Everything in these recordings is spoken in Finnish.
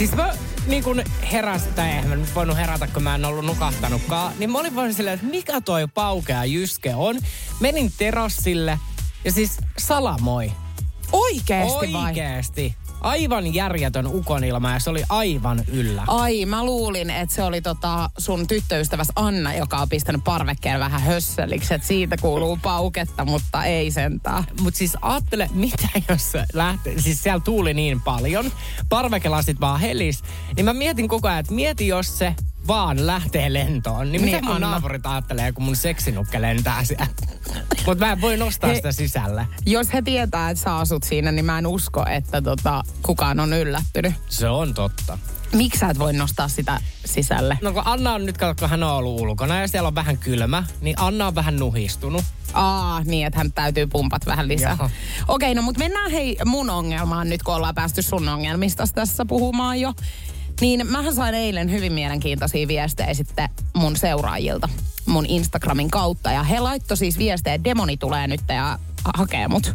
Siis mä niin kun heräsin, tai eihän mä nyt voinut herätä, kun mä en ollut nukahtanutkaan, niin mä olin vaan silleen, että mikä toi paukea jyske on. Menin terassille ja siis salamoi. Oikeesti vai? Oikeesti. Aivan järjetön ukonilma ja se oli aivan yllä. Ai, mä luulin, että se oli tota sun tyttöystäväs Anna, joka on pistänyt parvekkeen vähän hösseliksi, että siitä kuuluu pauketta, mutta ei sentään. Mutta siis ajattele, mitä jos se lähtee, siis siellä tuuli niin paljon, parvekelasit vaan helis, niin mä mietin koko ajan, että mieti jos se vaan lähtee lentoon, niin, Niin, mitä mun Anna. naapurit ajattelee, kun mun seksinukke lentää siellä. Mutta mä en voi nostaa He- sitä sisälle. Jos he tietää, että sä asut siinä, niin mä en usko, että tota, kukaan on yllättynyt. Se on totta. Miksi sä et voi nostaa sitä sisälle? No kun Anna on nyt, kato, kun hän on ollut ulkona ja siellä on vähän kylmä, niin Anna on vähän nuhistunut. Aa, niin, että hän täytyy pumpat vähän lisää. Okei, no mutta mennään hei mun ongelmaan nyt, kun ollaan päästy sun ongelmista tässä puhumaan jo. Niin mähän sain eilen hyvin mielenkiintoisia viestejä sitten mun seuraajilta mun Instagramin kautta. Ja he laittoi siis viestejä, että demoni tulee nyt ja hakee mut.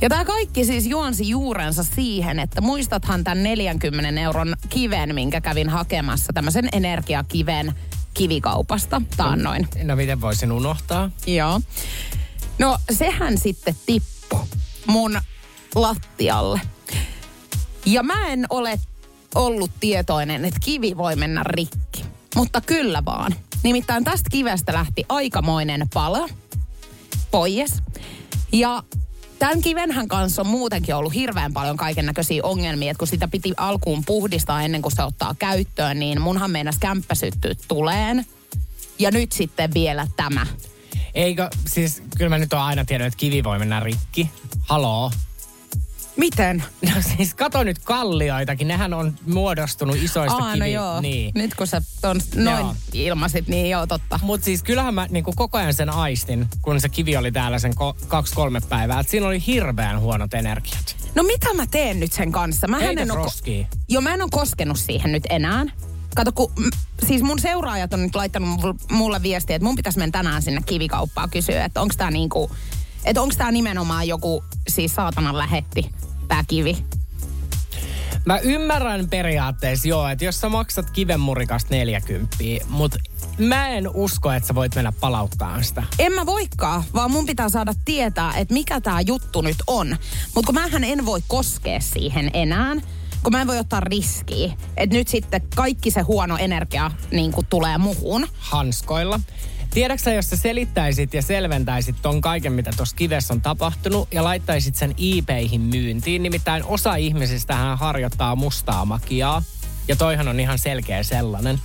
Ja tämä kaikki siis juonsi juurensa siihen, että muistathan tämän 40 euron kiven, minkä kävin hakemassa, tämmöisen energiakiven kivikaupasta taannoin. No miten voisin unohtaa? Joo. No sehän sitten tippu mun lattialle. Ja mä en ole ollut tietoinen, että kivi voi mennä rikki. Mutta kyllä vaan. Nimittäin tästä kivestä lähti aikamoinen pala pois. Ja tämän kivenhän kanssa on muutenkin ollut hirveän paljon kaiken näköisiä ongelmia, että kun sitä piti alkuun puhdistaa ennen kuin se ottaa käyttöön, niin munhan meinas kämppä syttyy tuleen. Ja nyt sitten vielä tämä. Eikö, siis kyllä mä nyt oon aina tiennyt, että kivi voi mennä rikki. Haloo. Miten? No siis kato nyt kallioitakin, nehän on muodostunut isoista Aa, kivi... no joo. Niin. Nyt kun sä ton noin Joo. ilmasit, niin joo, totta. Mutta siis kyllähän mä niinku koko ajan sen aistin, kun se kivi oli täällä sen ko- kaksi-kolme päivää, että siinä oli hirveän huonot energiat. No mitä mä teen nyt sen kanssa? Mä en roskii. joo, mä en ole koskenut siihen nyt enää. Kato, kun, m- siis mun seuraajat on nyt laittanut mul- mulle viestiä, että mun pitäisi mennä tänään sinne kivikauppaan kysyä, että onko tää niinku, että onko tää nimenomaan joku siis saatanan lähetti, tää kivi. Mä ymmärrän periaatteessa joo, että jos sä maksat kivenmurikasta 40, mutta mä en usko, että sä voit mennä palauttaa sitä. En mä voikaan, vaan mun pitää saada tietää, että mikä tämä juttu nyt on. Mutta kun mähän en voi koskea siihen enää, kun mä en voi ottaa riskiä, että nyt sitten kaikki se huono energia niin tulee muhun. hanskoilla. Tiedätkö sä, jos sä selittäisit ja selventäisit ton kaiken, mitä tuossa kivessä on tapahtunut ja laittaisit sen eBayhin myyntiin. Nimittäin osa ihmisistä hän harjoittaa mustaa makiaa. Ja toihan on ihan selkeä sellainen.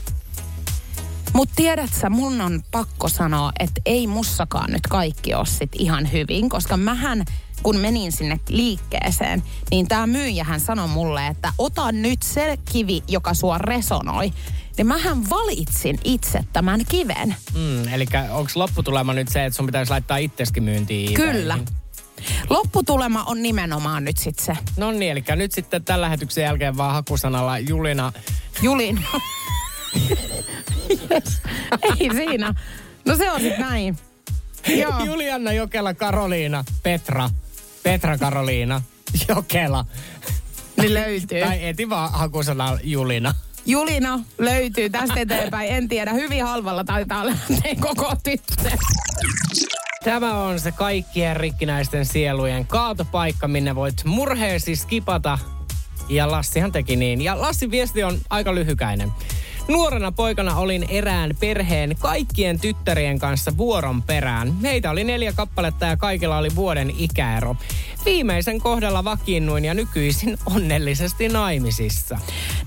Mutta tiedät sä, mun on pakko sanoa, että ei mussakaan nyt kaikki ole sit ihan hyvin, koska mähän kun menin sinne liikkeeseen, niin tämä myyjähän sanoi mulle, että ota nyt se kivi, joka sua resonoi. Niin mähän valitsin itse tämän kiven. Mm, eli onko lopputulema nyt se, että sun pitäisi laittaa itseskin myyntiin? Kyllä. Lopputulema on nimenomaan nyt sitten se. No niin, eli nyt sitten tämän lähetyksen jälkeen vaan hakusanalla Julina. Julin. yes. Ei siinä. No se on sitten näin. Joo. Julianna Jokela Karoliina Petra. Petra Karoliina Jokela. Niin löytyy. Tai eti vaan hakusanalla Julina. Julina löytyy tästä eteenpäin. En tiedä, hyvin halvalla taitaa lähteä koko tyttö. Tämä on se kaikkien rikkinäisten sielujen kaatopaikka, minne voit murheesi skipata. Ja Lassihan teki niin. Ja Lassin viesti on aika lyhykäinen. Nuorena poikana olin erään perheen kaikkien tyttärien kanssa vuoron perään. Heitä oli neljä kappaletta ja kaikilla oli vuoden ikäero. Viimeisen kohdalla vakiinnuin ja nykyisin onnellisesti naimisissa.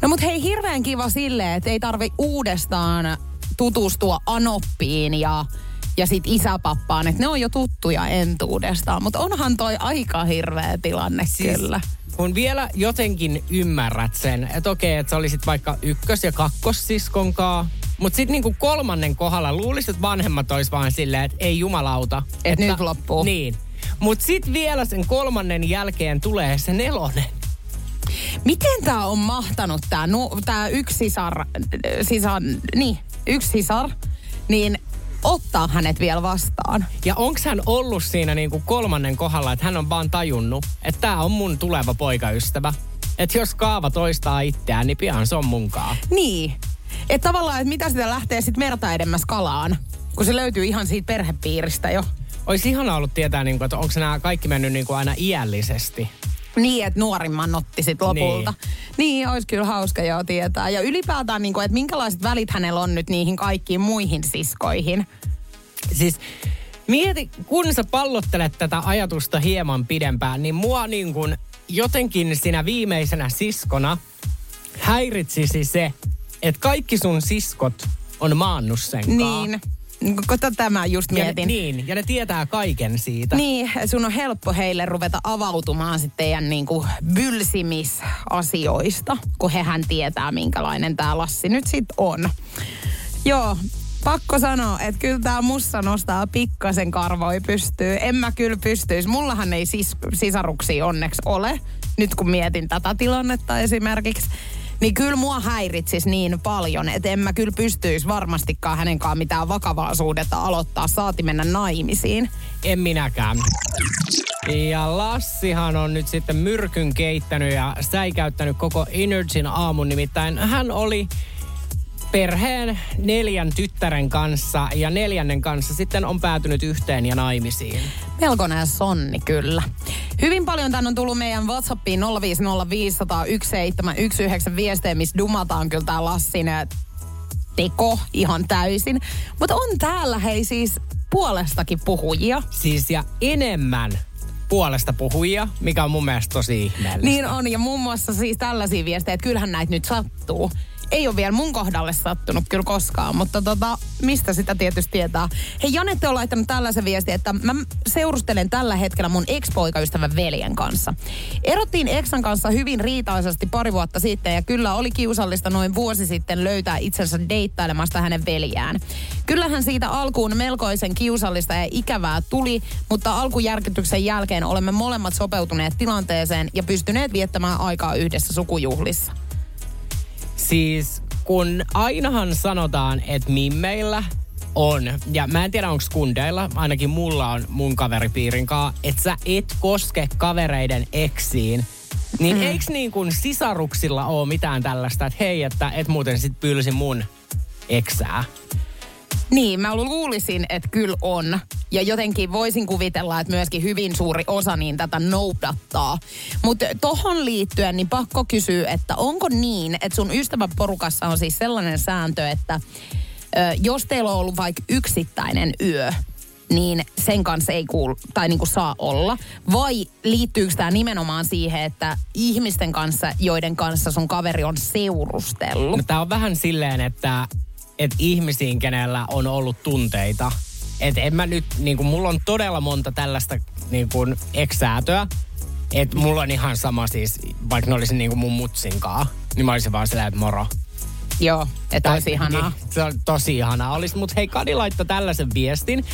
No mut hei, hirveän kiva silleen, että ei tarvi uudestaan tutustua Anoppiin ja ja sit isäpappaan, että ne on jo tuttuja entuudestaan. Mutta onhan toi aika hirveä tilanne siis, kyllä. Kun vielä jotenkin ymmärrät sen, että okei, että sä olisit vaikka ykkös- ja kakkossiskonkaa, mutta sitten niinku kolmannen kohdalla luulisit, että vanhemmat ois vaan silleen, että ei jumalauta. Et että nyt loppuu. Niin. Mutta sitten vielä sen kolmannen jälkeen tulee se nelonen. Miten tämä on mahtanut, tämä no, tää yksi sisar, sisar, niin, yksi sisar, niin ottaa hänet vielä vastaan. Ja onko hän ollut siinä niinku kolmannen kohdalla, että hän on vaan tajunnut, että tämä on mun tuleva poikaystävä. Että jos kaava toistaa itseään, niin pian se on munkaan. Niin. Että tavallaan, että mitä sitä lähtee sitten merta edemmäs kalaan, kun se löytyy ihan siitä perhepiiristä jo. Olisi ihana ollut tietää, niin kuin, että onko nämä kaikki mennyt niin kuin aina iällisesti. Niin, että nuorimman otti sit lopulta. Niin. niin, olisi kyllä hauska jo tietää. Ja ylipäätään, niin kuin, että minkälaiset välit hänellä on nyt niihin kaikkiin muihin siskoihin. Siis mieti, kun sä pallottelet tätä ajatusta hieman pidempään, niin mua niin kuin jotenkin sinä viimeisenä siskona häiritsisi se, että kaikki sun siskot on maannut sen Niin. Kota tämä just mietin. Ja ne, niin, ja ne tietää kaiken siitä. Niin, sun on helppo heille ruveta avautumaan sitten teidän niin kuin bylsimisasioista, kun hehän tietää, minkälainen tämä Lassi nyt sitten on. Joo, pakko sanoa, että kyllä tämä mussa nostaa pikkasen karvoi pystyy. En mä kyllä pystyisi. Mullahan ei sis- sisaruksia onneksi ole, nyt kun mietin tätä tilannetta esimerkiksi niin kyllä mua häiritsisi niin paljon, että en mä kyllä pystyisi varmastikaan hänenkaan mitään vakavaa suhdetta aloittaa, saati mennä naimisiin. En minäkään. Ja Lassihan on nyt sitten myrkyn keittänyt ja säikäyttänyt koko Energyn aamun, nimittäin hän oli perheen neljän tyttären kanssa ja neljännen kanssa sitten on päätynyt yhteen ja naimisiin. Melkoinen sonni kyllä. Hyvin paljon tänne on tullut meidän WhatsAppiin 050501719 viestejä, missä dumataan kyllä tää Lassin teko ihan täysin. Mutta on täällä hei siis puolestakin puhujia. Siis ja enemmän puolesta puhujia, mikä on mun mielestä tosi ihmeellistä. Niin on, ja muun muassa siis tällaisia viestejä, että kyllähän näitä nyt sattuu ei ole vielä mun kohdalle sattunut kyllä koskaan, mutta tota, mistä sitä tietysti tietää. Hei, Janette on laittanut tällaisen viestin, että mä seurustelen tällä hetkellä mun ex-poikaystävän veljen kanssa. Erottiin exan kanssa hyvin riitaisesti pari vuotta sitten ja kyllä oli kiusallista noin vuosi sitten löytää itsensä deittailemasta hänen veljään. Kyllähän siitä alkuun melkoisen kiusallista ja ikävää tuli, mutta alkujärkytyksen jälkeen olemme molemmat sopeutuneet tilanteeseen ja pystyneet viettämään aikaa yhdessä sukujuhlissa. Siis kun ainahan sanotaan, että mimmeillä on, ja mä en tiedä onko kundeilla, ainakin mulla on mun kaveripiirin kanssa, että sä et koske kavereiden eksiin, niin mm. eikö niin kuin sisaruksilla ole mitään tällaista, että hei, että et muuten sit pylsi mun eksää? Niin, mä luulisin, että kyllä on. Ja jotenkin voisin kuvitella, että myöskin hyvin suuri osa niin tätä noudattaa. Mutta tohon liittyen, niin pakko kysyä, että onko niin, että sun ystäväporukassa on siis sellainen sääntö, että ö, jos teillä on ollut vaikka yksittäinen yö, niin sen kanssa ei kuulu, tai niin kuin saa olla? Vai liittyykö tämä nimenomaan siihen, että ihmisten kanssa, joiden kanssa sun kaveri on seurustellut? No, tämä on vähän silleen, että että ihmisiin, kenellä on ollut tunteita. Että en mä nyt, niin kuin, mulla on todella monta tällaista niin kuin eksäätöä. Että mulla on ihan sama siis, vaikka ne olisi niin kuin mun mutsinkaa, niin mä olisin vaan sillä, että moro. Joo, että olisi ihanaa. Niin, se on tosi ihanaa olisi. Mutta hei, Kadi laittoi tällaisen viestin,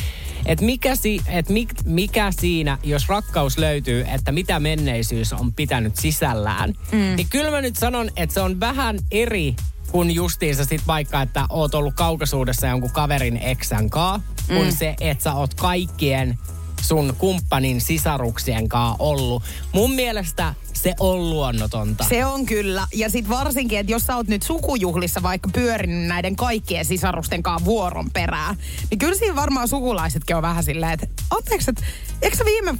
että mikä, si, et mik, mikä siinä, jos rakkaus löytyy, että mitä menneisyys on pitänyt sisällään. Mm. Niin kyllä mä nyt sanon, että se on vähän eri kun justiinsa sit vaikka, että oot ollut kaukasuudessa jonkun kaverin eksän kaa, mm. kun se, että sä oot kaikkien sun kumppanin sisaruksien kaa ollut. Mun mielestä se on luonnotonta. Se on kyllä. Ja sit varsinkin, että jos sä oot nyt sukujuhlissa vaikka pyörinyt näiden kaikkien sisarusten kanssa vuoron perään, niin kyllä siinä varmaan sukulaisetkin on vähän silleen, että anteeksi, että eikö sä viime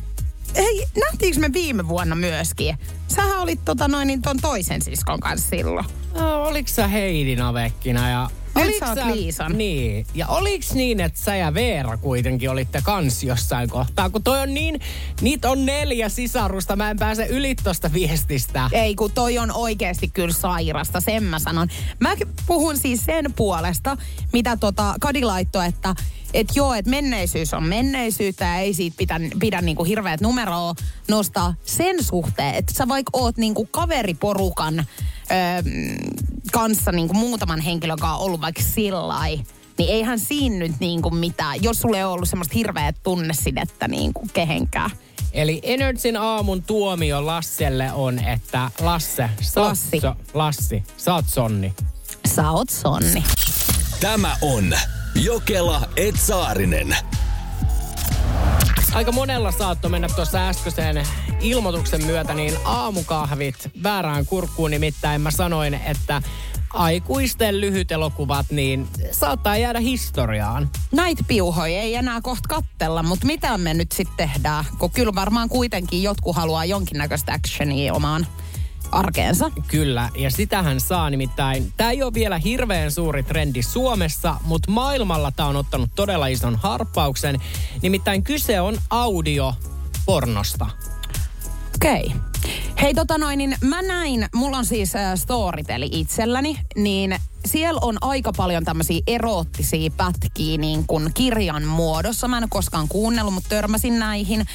Hei, nähtiinkö me viime vuonna myöskin? Sähän olit tota noin niin ton toisen siskon kanssa silloin. No, oliks sä Heidin avekkina ja nyt sä Liisan. Niin. Ja oliks niin, että sä ja Veera kuitenkin olitte kans jossain kohtaa? Kun toi on niin, niitä on neljä sisarusta, mä en pääse yli tosta viestistä. Ei, kun toi on oikeasti kyllä sairasta, sen mä sanon. Mä puhun siis sen puolesta, mitä tota Kadi laittoi, että että joo, että menneisyys on menneisyyttä ja ei siitä pidä, pidä niinku hirveät numeroa nostaa sen suhteen, että sä vaikka oot niinku kaveriporukan öö, kanssa niinku muutaman henkilön kanssa ollut vaikka sillai, niin eihän siinä nyt niinku mitään, jos sulle ei ole ollut semmoista hirveät tunnesidettä niinku kehenkään. Eli Energyn aamun tuomio Lasselle on, että Lasse, sä oot Lassi. So, Lassi, sä oot sonni. Sä oot sonni. Tämä on Jokela Etsaarinen. Aika monella saattoi mennä tuossa äskeisen ilmoituksen myötä niin aamukahvit väärään kurkkuun. Nimittäin mä sanoin, että aikuisten lyhyt elokuvat niin saattaa jäädä historiaan. Näitä piuhoja ei enää kohta kattella, mutta mitä me nyt sitten tehdään? Kun kyllä varmaan kuitenkin jotkut haluaa jonkinnäköistä actionia omaan arkeensa. Kyllä, ja sitähän saa nimittäin. Tämä ei ole vielä hirveän suuri trendi Suomessa, mutta maailmalla tämä on ottanut todella ison harppauksen. Nimittäin kyse on audio-pornosta. Okei. Okay. Hei tota noin, niin mä näin, mulla on siis äh, Storyteli itselläni, niin siellä on aika paljon tämmöisiä eroottisia pätkiä niin kuin kirjan muodossa. Mä en ole koskaan kuunnellut, mutta törmäsin näihin.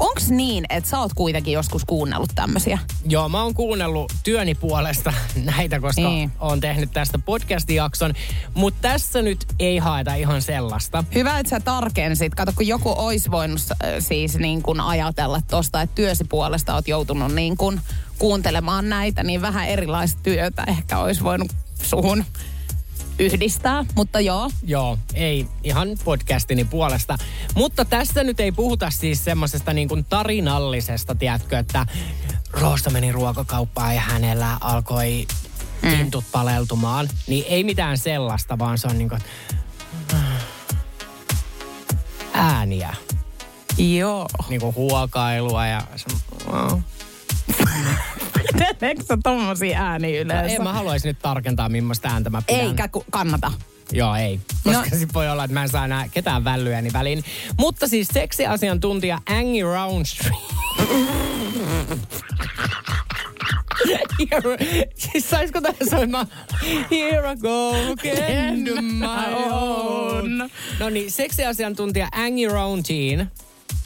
Onks niin, että sä oot kuitenkin joskus kuunnellut tämmöisiä? Joo, mä oon kuunnellut työni puolesta näitä, koska Niin. oon tehnyt tästä podcast-jakson. Mutta tässä nyt ei haeta ihan sellaista. Hyvä, että sä tarkensit. Kato, kun joku olisi voinut äh, siis niin kuin ajatella tosta, että työsi puolesta oot joutunut niin kuin kuuntelemaan näitä, niin vähän erilaista työtä ehkä olisi voinut suhun yhdistää. Mutta joo, Joo, ei ihan podcastini puolesta. Mutta tässä nyt ei puhuta siis semmoisesta niin kuin tarinallisesta, tiedätkö, että Roosta meni ruokakauppaan ja hänellä alkoi kintut paleltumaan. Niin ei mitään sellaista, vaan se on niin kuin ääniä. joo. Niin kuin huokailua ja se. Eikö sä tommosia ääniä yleensä? En mä haluaisi nyt tarkentaa, millaista ääntä mä pidän. Eikä ku- kannata. Joo, ei. Koska No. no. sit voi olla, että mä en saa enää ketään vällyäni väliin. Mutta siis seksiasiantuntija Angie Roundstreet. Here, siis saisiko tää soimaan Here I go again my own. No niin, seksiasiantuntija Angie Roundteen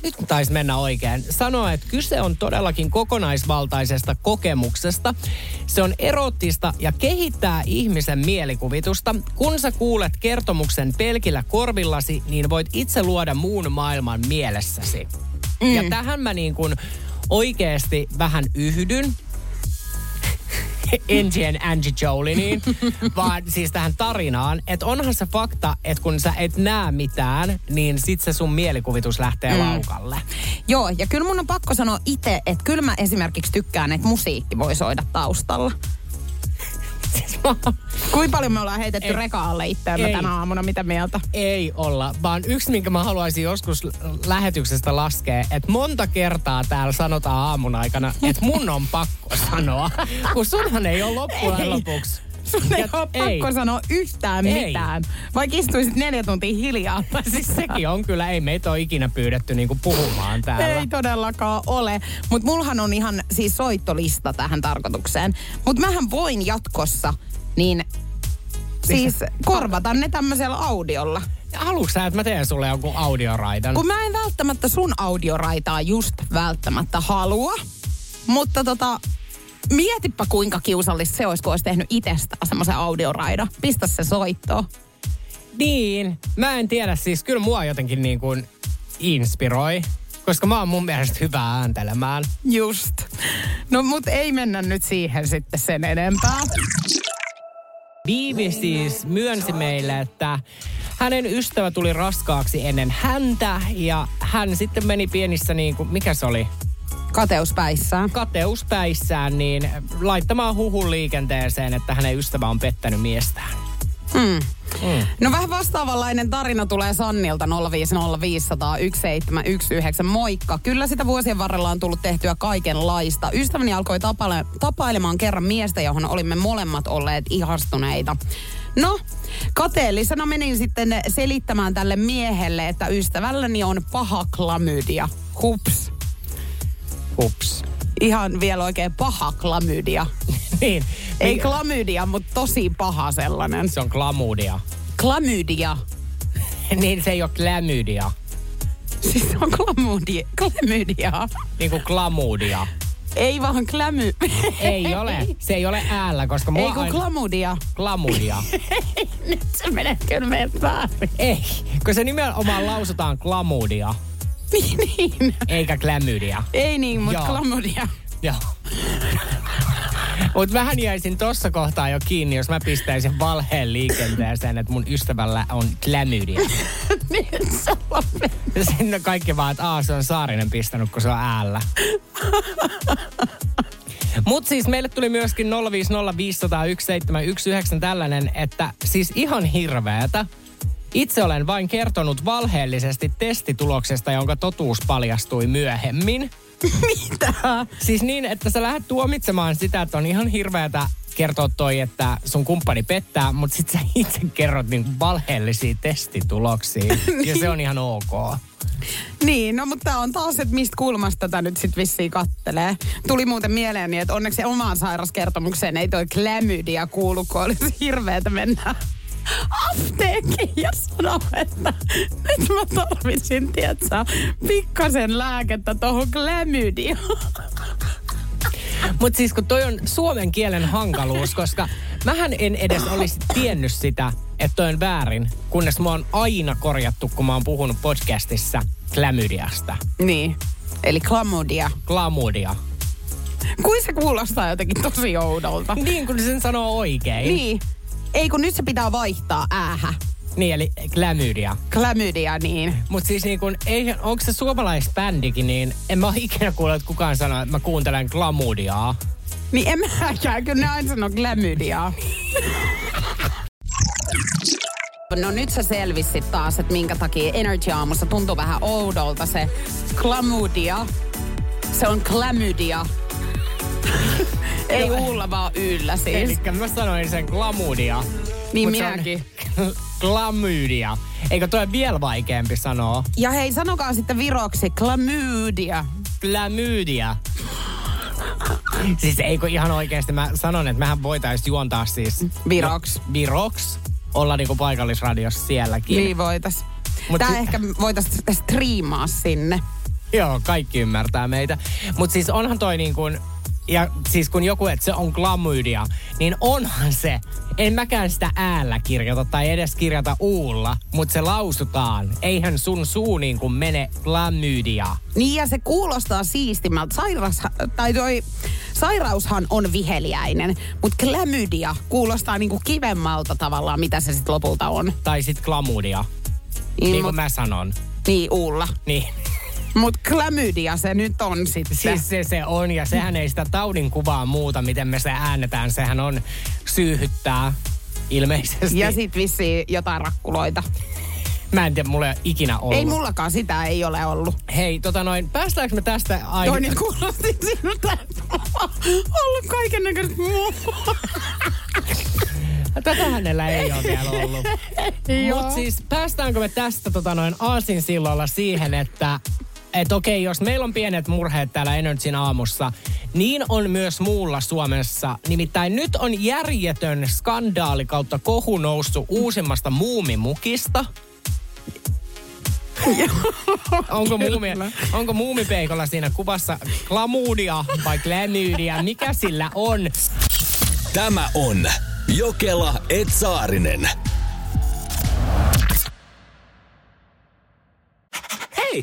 nyt taisi mennä oikein, sanoo, että kyse on todellakin kokonaisvaltaisesta kokemuksesta. Se on erottista ja kehittää ihmisen mielikuvitusta. Kun sä kuulet kertomuksen pelkillä korvillasi, niin voit itse luoda muun maailman mielessäsi. Mm. Ja tähän mä niin kuin oikeasti vähän yhdyn. Engien Angie Joliniin, vaan siis tähän tarinaan, että onhan se fakta, että kun sä et näe mitään, niin sit se sun mielikuvitus lähtee mm. laukalle. Joo, ja kyllä mun on pakko sanoa itse, että kyllä mä esimerkiksi tykkään, että musiikki voi soida taustalla. Siis mä- Kuinka paljon me ollaan heitetty Ei. rekaalle itseämme Ei. tänä aamuna, mitä mieltä? Ei olla, vaan yksi, minkä mä haluaisin joskus lähetyksestä laskea, että monta kertaa täällä sanotaan aamun aikana, että mun on pakko sanoa, kun sunhan ei ole loppujen Ei. lopuksi. Sun ei Ja- ole ei. pakko sanoa yhtään Ei. mitään. Vaikka istuisit neljä tuntia hiljaa. Siis sekin on kyllä, ei meitä ole ikinä pyydetty niinku puhumaan täällä. Ei todellakaan ole. Mutta mullahan on ihan siis soittolista tähän tarkoitukseen. Mutta mähän voin jatkossa niin siis korvata ne tämmöisellä audiolla. Haluatko sä, että mä teen sulle joku audioraidan? Kun mä en välttämättä sun audioraitaa just välttämättä halua. Mutta tota, mietipä kuinka kiusallista se olisi, kun olisi tehnyt itsestään semmoisen audioraidan. Pistä se soittoon. Niin, mä en tiedä, siis kyllä mua jotenkin niin kuin inspiroi, koska mä oon mun mielestä hyvä ääntelemään. Just. No mut ei mennä nyt siihen sitten sen enempää. Viivi siis myönsi meille, että hänen ystävä tuli raskaaksi ennen häntä ja hän sitten meni pienissä niin kuin, mikä se oli, Kateuspäissään. kateuspäissään, niin laittamaan huhun liikenteeseen, että hänen ystävä on pettänyt miestään. Hmm. Mm. No vähän vastaavanlainen tarina tulee Sannilta 050501719. Moikka. Kyllä sitä vuosien varrella on tullut tehtyä kaikenlaista. Ystäväni alkoi tapaile- tapailemaan kerran miestä, johon olimme molemmat olleet ihastuneita. No, kateellisena menin sitten selittämään tälle miehelle, että ystävälläni on paha klamydia. Hups. Hups. Ihan vielä oikein paha klamydia. niin. Ei Mikä- klamydia, mutta tosi paha sellainen. Se on klamudia. Klamydia. niin se ei ole klamydia. Siis se on klamydia. klamydia. Niin kuin klamudia. Ei vaan klämy. Ei ole. Se ei ole äällä, koska mua Ei kun aina- klamudia. klamudia. Nyt se menee kyllä meidän väärin. Ei, kun se nimenomaan lausutaan klamudia, Niin, niin. eikä klamydia. Ei niin, mutta Joo. klamudia. Joo. Mut vähän jäisin tossa kohtaa jo kiinni, jos mä pistäisin valheen liikenteeseen, että mun ystävällä on klamydia. Niin sä sinne kaikki vaan, että aah, se on Saarinen pistänyt, kun se on äällä. Mut siis meille tuli myöskin 050501719 tällainen, että siis ihan hirveetä. Itse olen vain kertonut valheellisesti testituloksesta, jonka totuus paljastui myöhemmin. Mitä? Siis niin, että sä lähdet tuomitsemaan sitä, että on ihan hirveätä kertoa toi, että sun kumppani pettää, mutta sit sä itse kerrot niin valheellisia testituloksia. Ja se on ihan ok. Niin, no mutta on taas, että mistä kulmasta tätä nyt sit vissiin kattelee. Tuli muuten mieleeni, että onneksi omaan sairaskertomukseen ei toi klamydia kuulu, kun olisi hirveetä mennä apteekkiin ja sanoa, että nyt mä tarvitsin, tietsä, pikkasen lääkettä tohon klamydiaan. Mutta siis kun toi on suomen kielen hankaluus, koska mähän en edes olisi tiennyt sitä, että toi on väärin, kunnes mä oon aina korjattu, kun mä oon puhunut podcastissa klamydiasta. Niin, eli klamudia. Klamudia. Kuin se kuulostaa jotenkin tosi oudolta. Niin kuin sen sanoo oikein. Niin. Ei kun nyt se pitää vaihtaa äähä. Niin, eli klamydia. Klamydia, niin. Mutta siis niin kun, ei, onko se suomalaisbändikin, niin en mä ole ikinä kuullut, että kukaan sanoo, että mä kuuntelen klamudiaa. Niin en mäkään, kyllä ne aina sanoo klamydiaa. No nyt sä selvisit taas, että minkä takia Energy Aamussa tuntuu vähän oudolta se klamudia. Se on klamydia. Ei uulla vaan yllä siis. Eli mä sanoin sen klamudia. Niin minäkin. Klamydia. Eikö toi vielä vaikeampi sanoa? Ja hei, sanokaa sitten viroksi klamydia. Klamydia. siis eikö ihan oikeasti, mä sanon, että mehän voitais juontaa siis... Viroks. No, viroks. Olla niinku paikallisradiossa sielläkin. Niin voitais. Mut Tää si- ehkä voitais striimaa sinne. Joo, kaikki ymmärtää meitä. Mutta siis onhan toi niin kuin, ja siis kun joku, että se on klamydia, niin onhan se. En mäkään sitä äällä kirjoita tai edes kirjoita uulla, mutta se lausutaan. Eihän sun suu niin kuin mene klamydia. Niin ja se kuulostaa siistimältä. Sairas, tai toi, sairaushan on viheliäinen, mutta klamydia kuulostaa niinku kivemmalta tavallaan, mitä se sitten lopulta on. Tai sit klamudia, Niin, niin mut, kuin mä sanon. niin uulla. Niin. Mutta klamydia se nyt on sitten. Siis se se on, ja sehän ei sitä taudin kuvaa muuta, miten me se äänetään. Sehän on syyhyttää ilmeisesti. ja sit vissiin jotain rakkuloita. Mä en tiedä, mulla ei ikinä ollut. Ei mullakaan sitä ei ole ollut. Hei, tota noin, päästäänkö me tästä aina? Toi nyt kuulosti on ollut kaiken näköistä muuta. Tätä hänellä ei ole vielä ollut. Mutta siis päästäänkö me tästä tota noin aasinsillalla siihen, että et okei, jos meillä on pienet murheet täällä Energyn aamussa, niin on myös muulla Suomessa. Nimittäin nyt on järjetön skandaali kautta kohu noussut uusimmasta muumimukista. onko, muumi, onko muumipeikolla siinä kuvassa klamudia vai klamydia? Mikä sillä on? Tämä on Jokela Etsaarinen. Hei!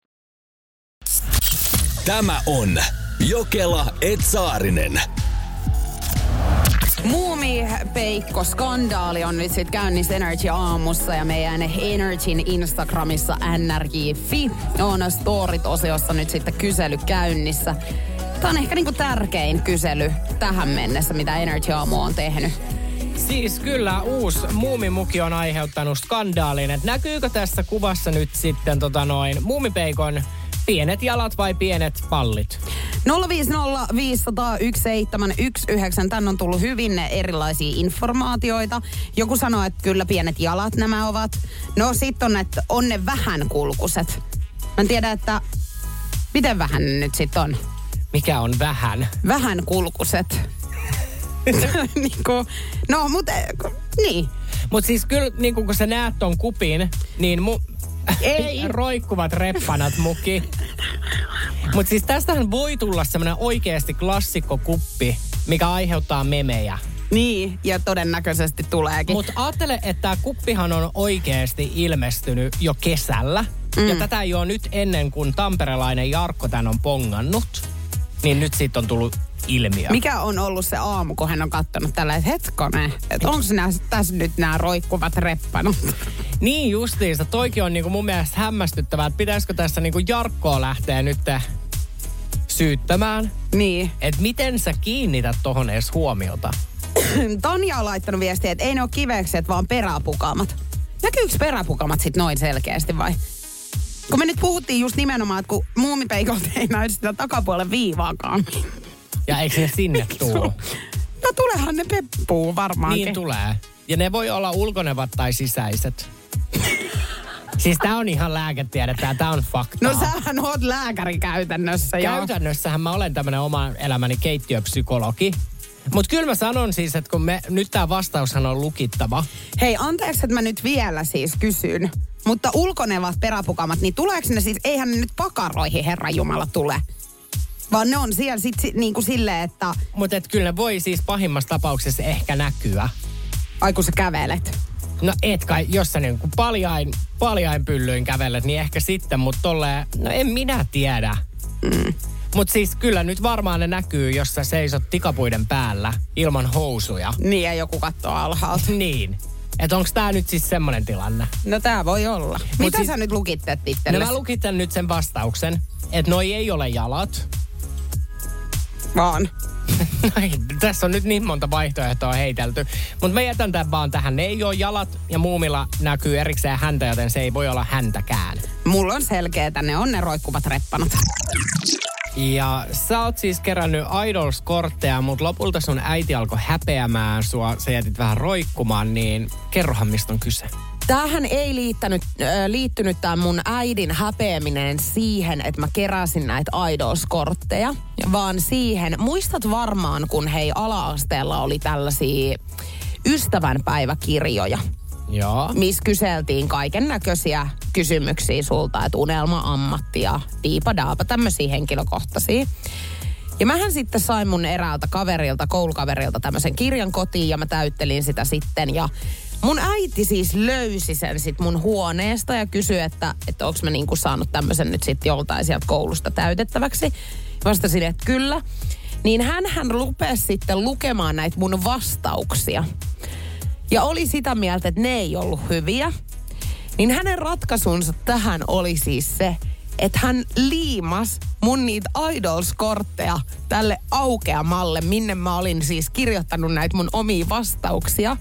Tämä on Jokela Etsaarinen. Muumipeikko skandaali on nyt sitten käynnissä Energy aamussa ja meidän Energyn Instagramissa nrj.fi on storit-osiossa nyt sitten kysely käynnissä. Tämä on ehkä niinku tärkein kysely tähän mennessä, mitä Energy aamu on tehnyt. Siis kyllä uusi muumimuki on aiheuttanut skandaalin. Et näkyykö tässä kuvassa nyt sitten tota noin muumipeikon pienet jalat vai pienet pallit? 050501719. Tänne on tullut hyvin erilaisia informaatioita. Joku sanoo, että kyllä pienet jalat nämä ovat. No sitten on, että on ne vähän kulkuset. Mä en tiedä, että miten vähän ne nyt sitten on. Mikä on vähän? Vähän kulkuset. niin kuin, no, mutta niin. Mutta siis kyllä niin kun sä näet ton kupin, niin mu... Ei. roikkuvat reppanat muki. Mutta siis tästähän voi tulla semmoinen oikeasti klassikkokuppi, mikä aiheuttaa memejä. Niin, ja todennäköisesti tuleekin. Mutta ajattele, että tämä kuppihan on oikeasti ilmestynyt jo kesällä. Mm. Ja tätä ei ole nyt ennen kuin tamperelainen Jarkko tän on pongannut. Niin nyt siitä on tullut ilmiö. Mikä on ollut se aamu, kun hän on katsonut tällä, että hetkone, että onko tässä nyt nämä roikkuvat reppanut? Niin justiinsa. Toikin on niinku mun mielestä hämmästyttävää, että pitäisikö tässä niinku Jarkkoa lähteä nyt syyttämään. Niin. Että miten sä kiinnität tohon edes huomiota? Tonja on laittanut viestiä, että ei ne ole kivekset, vaan peräpukamat. Näkyykö peräpukamat sitten noin selkeästi vai? Kun me nyt puhuttiin just nimenomaan, että kun muumipeikolta ei näy sitä takapuolen viivaakaan. Ja eikö ne sinne tuu? No tulehan ne peppuu varmaankin. Niin tulee. Ja ne voi olla ulkonevat tai sisäiset. Siis tää on ihan lääketiedettä tää on fakta. No sähän oot lääkäri käytännössä. Käytännössähän mä olen tämmönen oma elämäni keittiöpsykologi. Mutta kyllä mä sanon siis, että kun me, nyt tämä vastaushan on lukittava. Hei, anteeksi, että mä nyt vielä siis kysyn. Mutta ulkonevat peräpukamat, niin tuleeko ne siis, eihän ne nyt pakaroihin Herra Jumala tule. Vaan ne on siellä sit si, niin kuin silleen, että Mutta et kyllä ne voi siis pahimmassa tapauksessa ehkä näkyä. ai kun sä kävelet. No et kai, jos sä niin kuin paljain, paljain pyllyin kävelet, niin ehkä sitten, mutta tolleen, no en minä tiedä. Mm. Mutta siis kyllä nyt varmaan ne näkyy, jos sä seisot tikapuiden päällä ilman housuja. Niin ja joku katsoo alhaalta. Niin. Että onko tämä nyt siis semmoinen tilanne? No tää voi olla. Mitä siis- sä nyt lukittet No itsellesi? mä lukitän nyt sen vastauksen, että noi ei ole jalat. Vaan. Ai, tässä on nyt niin monta vaihtoehtoa heitelty. Mutta mä jätän tämän vaan tähän. Ne ei ole jalat ja muumilla näkyy erikseen häntä, joten se ei voi olla häntäkään. Mulla on selkeetä, ne on ne roikkuvat reppanat. Ja sä oot siis kerännyt Idols-kortteja, mutta lopulta sun äiti alkoi häpeämään sua. Sä jätit vähän roikkumaan, niin kerrohan mistä on kyse. Tämähän ei liittänyt, äh, liittynyt tämä mun äidin häpeäminen siihen, että mä keräsin näitä Idols-kortteja, vaan siihen, muistat varmaan, kun hei ala-asteella oli tällaisia ystävänpäiväkirjoja, Joo. missä kyseltiin kaiken näköisiä kysymyksiä sulta, että unelma, ammatti ja diipa daapa, tämmöisiä henkilökohtaisia. Ja mähän sitten sain mun eräältä kaverilta, koulukaverilta tämmöisen kirjan kotiin ja mä täyttelin sitä sitten ja mun äiti siis löysi sen sit mun huoneesta ja kysyi, että, että onko mä niinku saanut tämmöisen nyt sitten joltain sieltä koulusta täytettäväksi. Vastasin, että kyllä. Niin hän hän rupesi sitten lukemaan näitä mun vastauksia. Ja oli sitä mieltä, että ne ei ollut hyviä. Niin hänen ratkaisunsa tähän oli siis se, että hän liimas mun niitä Idols-kortteja tälle aukeamalle, minne mä olin siis kirjoittanut näitä mun omia vastauksia.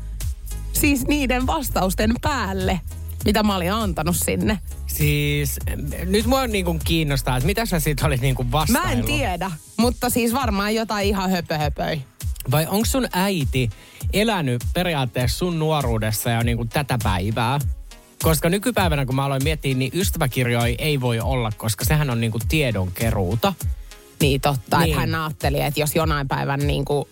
Siis niiden vastausten päälle, mitä mä olin antanut sinne. Siis nyt mua niinku kiinnostaa, että mitä sä siitä olit niinku Mä vastaillut? en tiedä, mutta siis varmaan jotain ihan höpö-höpöi. Vai onko sun äiti elänyt periaatteessa sun nuoruudessa jo niinku tätä päivää? Koska nykypäivänä, kun mä aloin miettiä, niin ystäväkirjoja ei voi olla, koska sehän on niinku tiedonkeruuta. Niin totta, Niin. että hän ajatteli, että jos jonain päivän niin kuin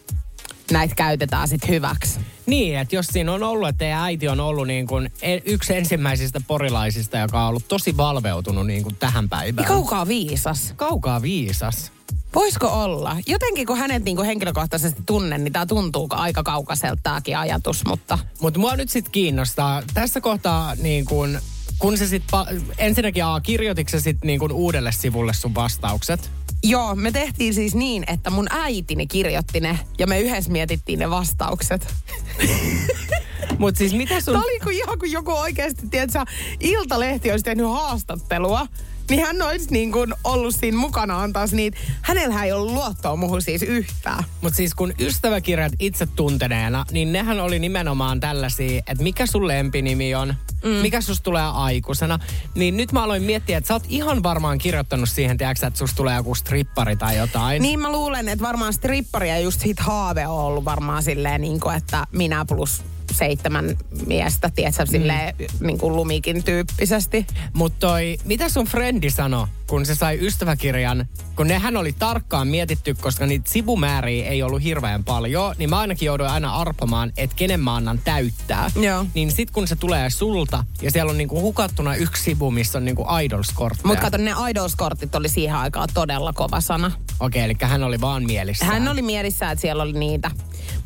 näitä käytetään sitten hyväksi. Niin, että jos siinä on ollut, että teidän äiti on ollut niin kuin yksi ensimmäisistä porilaisista, joka on ollut tosi valveutunut niin kuin tähän Niin päivään. kaukaa viisas. Kaukaa viisas. Voisiko olla? Jotenkin kun hänet niin kuin henkilökohtaisesti tunnen, niin tämä tuntuu aika kaukaiselta tämäkin ajatus, mutta Mutta mua nyt sitten kiinnostaa. Tässä kohtaa niin kun, kun se sitten, ensinnäkin A, kirjoititko se sitten niin kun uudelle sivulle sun vastaukset? joo, me tehtiin siis niin, että mun äitini kirjoitti ne ja me yhdessä mietittiin ne vastaukset. Mutta siis mitä sun... Tämä oli kuin ihan kuin joku oikeasti, tiedätkö, Iltalehti olisi tehnyt haastattelua niin hän olisi niin kuin ollut siinä mukana antaa niitä. Hänellä ei ollut luottoa muuhun siis yhtään. Mutta siis kun ystäväkirjat itse tunteneena, niin nehän oli nimenomaan tällaisia, että mikä sun lempinimi on, mm. mikä susta tulee aikuisena. Niin nyt mä aloin miettiä, että sä oot ihan varmaan kirjoittanut siihen, tiedätkö, että susta tulee joku strippari tai jotain. Niin mä luulen, että varmaan strippari ja just siitä haave on ollut varmaan silleen, niin kuin, että minä plus seitsemän miestä, tiedätkö, silleen niin kuin lumikin tyyppisesti. Mutta toi, mitä sun frendi sanoi, kun se sai ystäväkirjan, kun nehän oli tarkkaan mietitty, koska niitä sivumääriä ei ollut hirveän paljon, niin mä ainakin jouduin aina arpomaan, että kenen mä annan täyttää. Joo. Niin sit kun se tulee sulta, ja siellä on niinku hukattuna yksi sivu, missä on niinku idols-kortteja. Mutta kato, ne Idols-kortit oli siihen aikaan todella kova sana. Okei, eli hän oli vaan mielissä. Hän oli mielissä, että siellä oli niitä.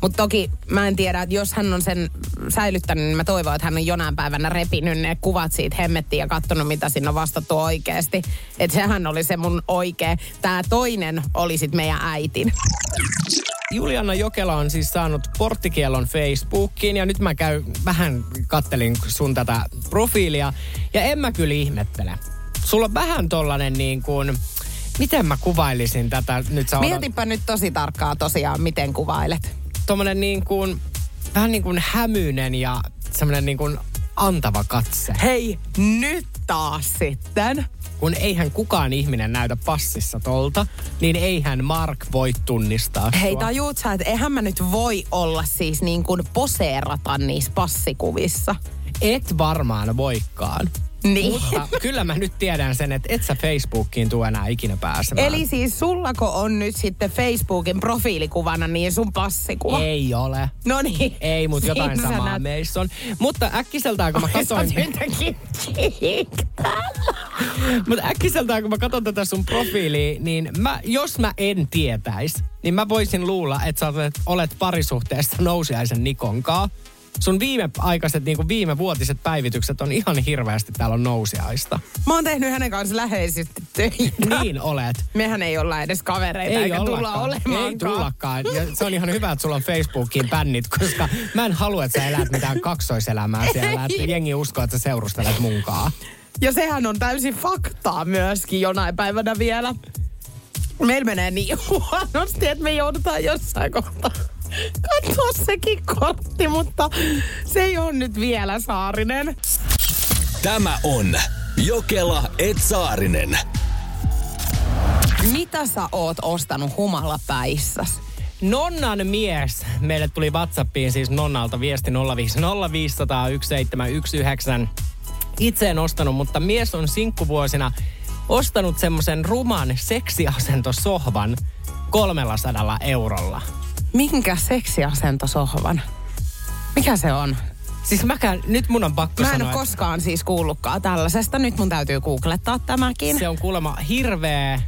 Mutta toki mä en tiedä, että jos hän on sen säilyttänyt, niin mä toivon, että hän on jonain päivänä repinyt ne kuvat siitä hemmettiin ja katsonut, mitä siinä on vastattu oikeasti. Että sehän oli se mun oikea. Tämä toinen oli sitten meidän äitin. Juliana Jokela on siis saanut porttikielon Facebookiin ja nyt mä käyn vähän kattelin sun tätä profiilia ja en mä kyllä ihmettele. Sulla on vähän tollanen niin kuin, miten mä kuvailisin tätä nyt sä otat- Mietipä nyt tosi tarkkaa tosiaan, miten kuvailet. Tommonen niin kuin, vähän niin kuin hämyinen ja semmoinen niin kuin antava katse. Hei, nyt taas sitten. Kun eihän kukaan ihminen näytä passissa tolta, niin eihän Mark voi tunnistaa Hei, sua. tajuut sä, että eihän mä nyt voi olla siis niin kuin poseerata niissä passikuvissa. Et varmaan voikaan. Niin. Mutta kyllä mä nyt tiedän sen, että et sä Facebookiin tuu enää ikinä pääsemään. Eli siis sullako on nyt sitten Facebookin profiilikuvana niin sun passikuva? Ei ole. No niin. Ei, mutta jotain Siinä sä samaa näet- meissä on. Mutta äkkiseltään, kun mä katsoin... Mutta äkkiseltään, kun mä katson tätä sun profiiliä, niin mä, jos mä en tietäis, niin mä voisin luulla, että sä olet, olet parisuhteessa nousiaisen Nikonkaa. Sun viimeaikaiset, niin kuin viime vuotiset päivitykset on ihan hirveästi täällä on nousiaista. Mä oon tehnyt hänen kanssa läheisesti töitä. Niin olet. Mehän ei olla edes kavereita, Ei eikä tulla olemaan. Ei tullakaan. Ja se on ihan hyvä, että sulla on Facebookiin bännit, koska mä en halua, että sä elät mitään kaksoiselämää siellä. Että jengi uskoo, että sä seurustelet munkaan. Ja sehän on täysin faktaa myöskin jonain päivänä vielä. Meillä menee niin huonosti, että me joudutaan jossain kohtaa katsoa sekin kortti, mutta se ei ole nyt vielä Saarinen. Tämä on Jokela Etsaarinen. Mitä sä oot ostanut humalapäissäs? Nonnan mies. Meille tuli Whatsappiin siis Nonnalta viesti 050501719. Itse en ostanut, mutta mies on sinkkuvuosina ostanut semmoisen ruman seksiasentosohvan 300 eurolla. Minkä seksiasentosohvan? Mikä se on? Siis mäkään, nyt mun on pakko Mä en sanoa, ole koskaan siis kuullutkaan tällaisesta. Nyt mun täytyy googlettaa tämäkin. että se on kuulemma hirveä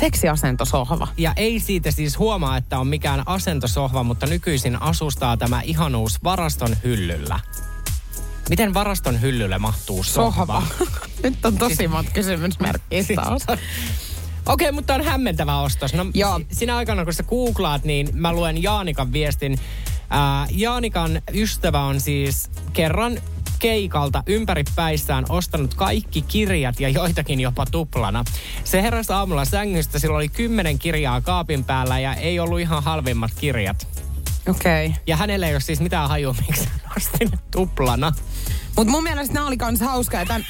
Seksiasentosohva. Ja ei siitä siis huomaa, että on mikään asentosohva, mutta nykyisin asustaa tämä ihanuus varaston hyllyllä. Miten varaston hyllylle mahtuu sohva? Sohva. Nyt on tosi monta kysymysmerkkiä taas. Okei, okay, mutta on hämmentävä ostos. No, Joo. si- sinä aikana, kun sä googlaat, niin mä luen Jaanikan viestin. Ää, Jaanikan ystävä on siis kerran keikalta ympäri päissään ostanut kaikki kirjat ja joitakin jopa tuplana. Se heräsi aamulla sängystä, sillä oli kymmenen kirjaa kaapin päällä ja ei ollut ihan halvimmat kirjat. Okei. Okay. Ja hänellä ei ole siis mitään hajua, miksi hän osti ne tuplana. Mutta mun mielestä nämä oli kans hauskaa. Tän...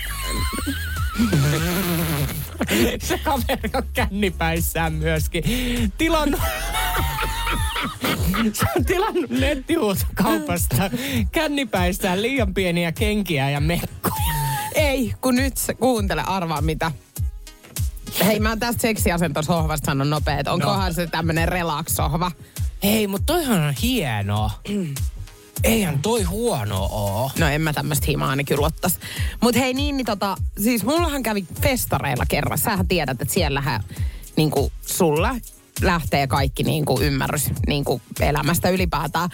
Se kaveri on kännipäissään myöskin. Tilannut... Se on tilannut nettihuutokaupasta kännipäissään liian pieniä kenkiä ja mekkoja. Ei, kun nyt kuuntele, arvaa mitä. Hei, mä tästä seksiasentosohvasta sanon nopea, että onkohan no. se tämmönen relax-sohva. Hei, mutta toihan on hienoa. Eihän toi huono oo. No en mä tämmöistä himaani kyllä ottais. Mut hei niin, niin tota, siis mullahan kävi festareilla kerran. Sähän tiedät, että siellähän niinku sulla lähtee kaikki niinku ymmärrys niinku elämästä ylipäätään.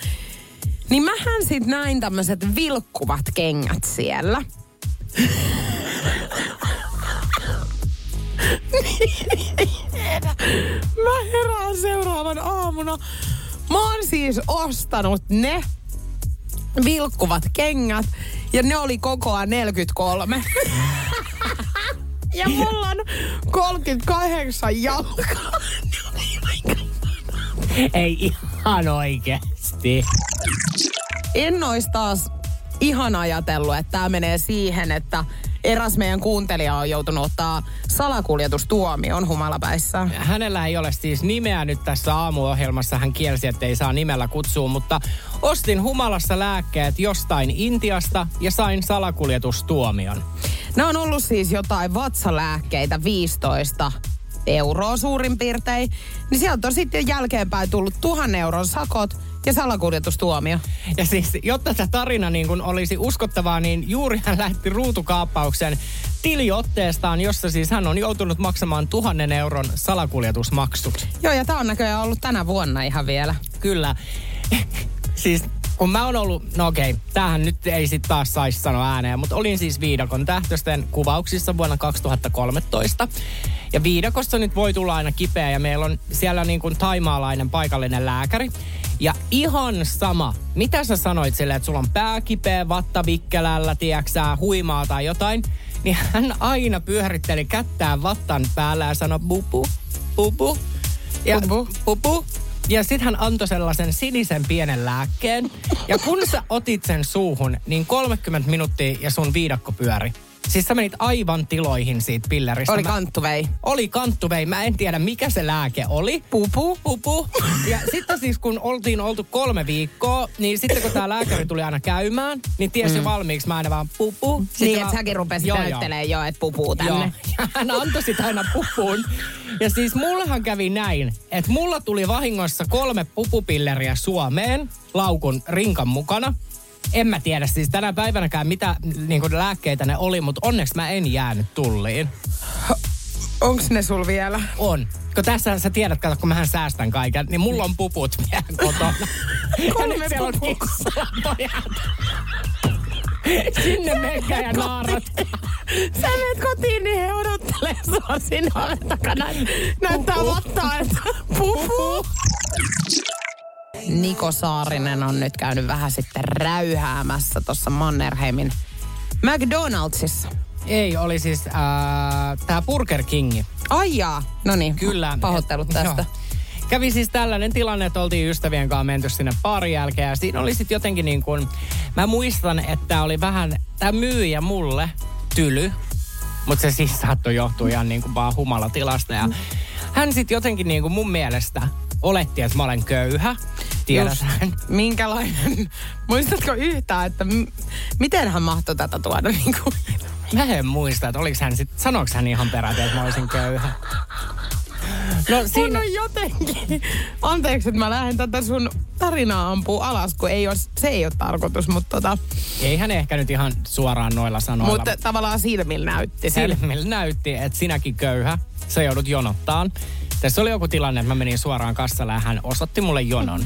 Niin mähän sit näin tämmöiset vilkkuvat kengät siellä. Mä herään seuraavan aamuna. Mä oon siis ostanut ne vilkkuvat kengät ja ne oli kokoa 43. ja mulla on 38 jalkaa. Ei ihan oikeesti. En ois taas ihan ajatellut, että tämä menee siihen, että eräs meidän kuuntelija on joutunut ottaa salakuljetustuomion humalapäissään. Hänellä ei ole siis nimeä nyt tässä aamuohjelmassa. Hän kielsi, että ei saa nimellä kutsua, mutta ostin humalassa lääkkeet jostain Intiasta ja sain salakuljetustuomion. Nämä on ollut siis jotain vatsalääkkeitä 15 euroa suurin piirtein. Niin sieltä on sitten jälkeenpäin tullut tuhan euron sakot ja salakuljetustuomio. Ja siis, jotta tämä tarina niin kun olisi uskottavaa, niin juuri hän lähti ruutukaappauksen tiliotteestaan, jossa siis hän on joutunut maksamaan tuhannen euron salakuljetusmaksut. Joo, ja tämä on näköjään ollut tänä vuonna ihan vielä. Kyllä. siis kun mä oon ollut, no okei, tämähän nyt ei sit taas saisi sanoa ääneen, mutta olin siis Viidakon tähtösten kuvauksissa vuonna 2013. Ja Viidakossa nyt voi tulla aina kipeä ja meillä on siellä niin kuin taimaalainen paikallinen lääkäri. Ja ihan sama, mitä sä sanoit sille, että sulla on pää kipeä, vatta vikkelällä, tiedäksää, huimaa tai jotain, niin hän aina pyöritteli kättään vattan päällä ja sanoi bubu, bubu. Ja, Bubu. bubu. Ja sitten hän antoi sellaisen sinisen pienen lääkkeen. Ja kun sä otit sen suuhun, niin 30 minuuttia ja sun viidakko pyöri. Siis sä menit aivan tiloihin siitä pilleristä. Oli Mä- kanttuvei. oli kanttuvei. Mä en tiedä, mikä se lääke oli. Pupu. Pupu. Ja sitten siis, kun oltiin oltu kolme viikkoa, niin sitten kun tämä lääkäri tuli aina käymään, niin tiesi jo valmiiksi. Mä aina vaan pupu. Sitten Niin, että säkin rupesit näyttelee jo, että pupuu tänne. Joo. Ja hän antoi sitä aina pupuun. Ja siis mullahan kävi näin, että mulla tuli vahingossa kolme pupupilleriä Suomeen laukun rinkan mukana. En mä tiedä siis tänä päivänäkään mitä niin lääkkeitä ne oli, mutta onneksi mä en jäänyt tulliin. Onks ne sul vielä? On. Kun tässä sä tiedät, kato, kun mähän säästän kaiken, niin mulla on puput vielä kotona. Ja Kolme nyt siellä on. Sinne menkää ja naarat. Sä menet kotiin, niin he odottelee sua oven takana. Näyttää vattaa, että pupu. Niko Saarinen on nyt käynyt vähän sitten räyhäämässä tuossa Mannerheimin McDonaldsissa. Ei, oli siis äh, tää Burger Kingi. Ai jaa, no niin. Kyllä. Pahoittelut tästä. joo. Kävi siis tällainen tilanne, että oltiin ystävien kanssa menty sinne paarin jälkeen ja siinä oli sitten jotenkin niin kuin, mä muistan, että oli vähän, tämä myyjä mulle tyly, mutta se siis saattoi johtua ihan niin kuin vaan humalatilasta ja hän sitten jotenkin niin kuin mun mielestä oletti, että mä olen köyhä. Tiedät Just. hän. Minkälainen? Muistatko yhtään, että m- miten hän mahtoi tätä tuoda niin kuin Mä en muista, että oliks hän sit, sanoiko hän ihan peräti, että mä olisin köyhä. No siinä, on jotenkin... Anteeksi, että mä lähden tätä sun tarinaa ampuu alas, kun ei os, se ei ole tarkoitus, mutta, tota, ei hän ehkä nyt ihan suoraan noilla sanoilla. mutta tavallaan silmillä näytti sen. silmillä näytti, että sinäkin köyhä, sä joudut jonottaan. Tässä oli joku tilanne, että mä menin suoraan kassalle ja hän osoitti mulle jonon.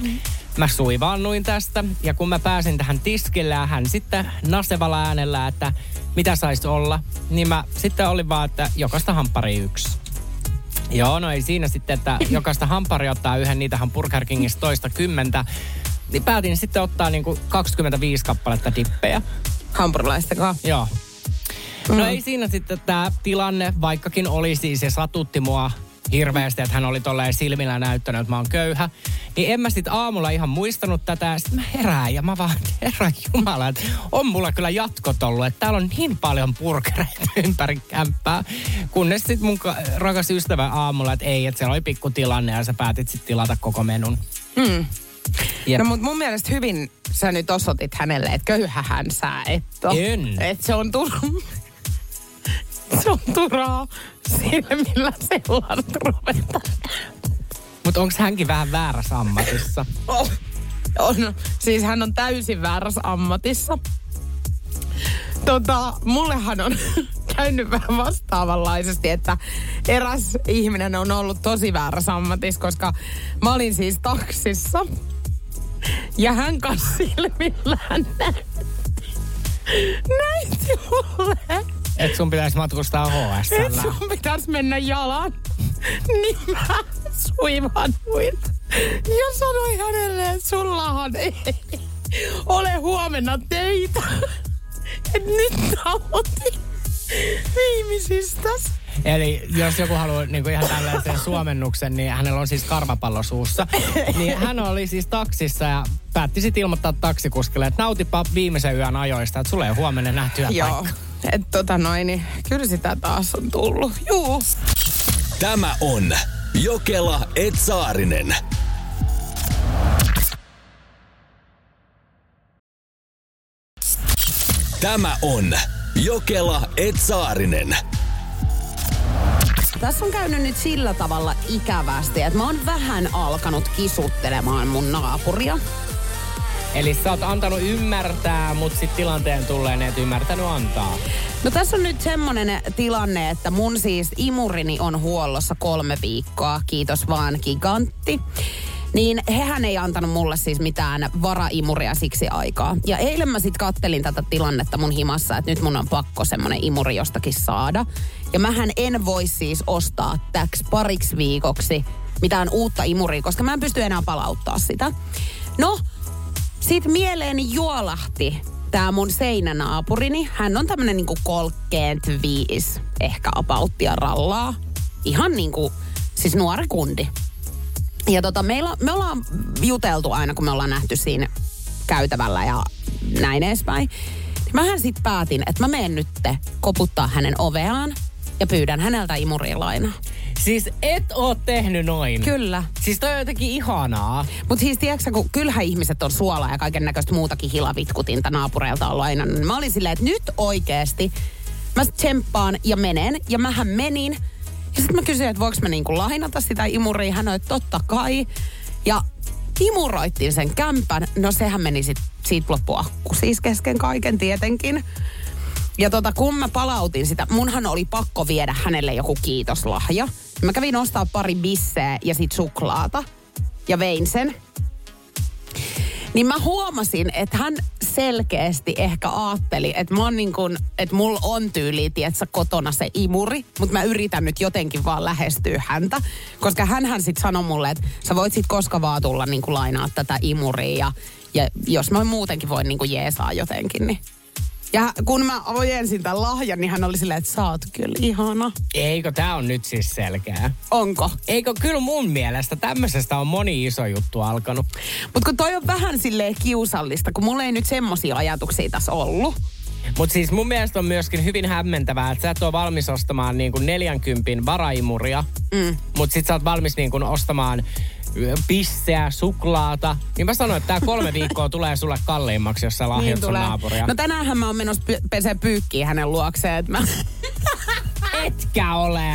Mä suivaannuin tästä ja kun mä pääsin tähän tiskille ja hän sitten nasevalla äänellä, että mitä saisi olla, niin mä sitten olin vaan, että jokaista hamppari yksi. Joo, no ei siinä sitten, että jokaista hampari ottaa yhden, niitähän Burger Kingistä toista kymmentä. Niin päätin sitten ottaa niinku 25 kappaletta dippejä. Hampurilaistakaan. Joo. No ei siinä sitten tämä tilanne, vaikkakin oli siis ja satutti mua hirveästi, että hän oli tolleen silmillä näyttänyt, että mä oon köyhä. Niin en mä sitten aamulla ihan muistanut tätä. Sitten mä herään ja mä vaan, herra jumala, että on mulla kyllä jatkot ollut. Että täällä on niin paljon purkereita ympäri kämppää. Kunnes sitten mun ka- rakas ystävä aamulla, että ei, että siellä oli pikku tilanne ja sä päätit sitten tilata koko menun. Mm. Jep. No mutta mun mielestä hyvin sä nyt osoitit hänelle, että köyhähän sä et oo. En. Että se on tur... se on turhaa silmillä sellaiset ruveta. Mutta onko hänkin vähän väärässä ammatissa? On. on. Siis hän on täysin väärässä ammatissa. Tota, mullehan on käynyt vähän vastaavanlaisesti, että eräs ihminen on ollut tosi väärässä ammatissa, koska mä olin siis taksissa. Ja hän kanssa silmillään näytti mulle, Että sun pitäisi matkustaa HS. että sun pitäisi mennä jalan. Niin mä suivannuin. Ja sanoin hänelle, että sullahan ei ole huomenna teitä. Et nyt tavoitin viimeisistä. Eli jos joku haluaa niin kuin ihan tällaisen suomennuksen, niin hänellä on siis karvapallo suussa. Niin hän oli siis taksissa ja päätti sitten ilmoittaa taksikuskille, että nautipa viimeisen yön ajoista, että sulle ei huomenna nähtyä Joo. paikka. Et tota noin, niin kyllä sitä taas on tullut. Juu. Tämä on Jokela Etsaarinen. Tämä on Jokela Etsaarinen. Tässä on käynyt nyt sillä tavalla ikävästi, että mä oon vähän alkanut kisuttelemaan mun naapuria. Eli sä oot antanut ymmärtää, mutta sitten tilanteen tulleen et ymmärtänyt antaa. No tässä on nyt semmonen tilanne, että mun siis imurini on huollossa kolme viikkoa, kiitos vaan gigantti. Niin hehän ei antanut mulle siis mitään varaimuria siksi aikaa. Ja eilen mä sit kattelin tätä tilannetta mun himassa, että nyt mun on pakko semmonen imuri jostakin saada. Ja mähän en voi siis ostaa täks pariksi viikoksi mitään uutta imuria, koska mä en pysty enää palauttaa sitä. No, sitten mieleeni juolahti tämä mun seinänaapurini. Hän on tämmönen niinku 35 ehkä apauttia rallaa. Ihan niinku, siis nuori kundi. Ja tota, meillä, me ollaan juteltu aina, kun me ollaan nähty siinä käytävällä ja näin edespäin. Mähän sitten päätin, että mä menen nyt koputtaa hänen oveaan ja pyydän häneltä imuriin lainaa. Siis et oo tehnyt noin. Kyllä. Siis toi on jotenkin ihanaa. Mutta siis tiedätkö, kun kyllähän ihmiset on suolaa ja kaiken näköistä muutakin hilavitkutinta naapureilta on lainannut. niin Mä olin silleen, että nyt oikeesti mä tsemppaan ja menen. Ja mähän menin. Ja sitten mä kysyin, että voiko mä niinku lainata sitä imuria. Hän oli, että totta kai. Ja imuroittiin sen kämpän. No sehän meni sit, siitä loppu akku siis kesken kaiken tietenkin. Ja tota, kun mä palautin sitä, munhan oli pakko viedä hänelle joku kiitoslahja. Mä kävin ostaa pari bisseä ja sit suklaata. Ja vein sen. Niin mä huomasin, että hän selkeästi ehkä ajatteli, että mä niin kuin, että mulla on tyyli, tietsä, kotona se imuri, mutta mä yritän nyt jotenkin vaan lähestyä häntä. Koska hän sitten sanoi mulle, että sä voit sit koska vaan tulla niin lainaa tätä imuria ja, ja jos mä muutenkin voin niin jeesaa jotenkin, niin ja kun mä ojensin tämän lahjan, niin hän oli silleen, että sä oot kyllä ihana. Eikö tää on nyt siis selkeä? Onko? Eikö kyllä mun mielestä tämmöisestä on moni iso juttu alkanut. Mutta kun toi on vähän silleen kiusallista, kun mulla ei nyt semmosia ajatuksia tässä ollut. Mutta siis mun mielestä on myöskin hyvin hämmentävää, että sä et ole valmis ostamaan niin kuin 40 varaimuria, mm. mutta sit sä oot valmis niin kuin ostamaan pisseä, suklaata. Niin mä sanoin, että tää kolme viikkoa tulee sulle kalliimmaksi, jos sä lahjat sun naapuria. No tänäänhän mä oon menossa py- pesee pyykkiä hänen luokseen, että mä... Etkä ole.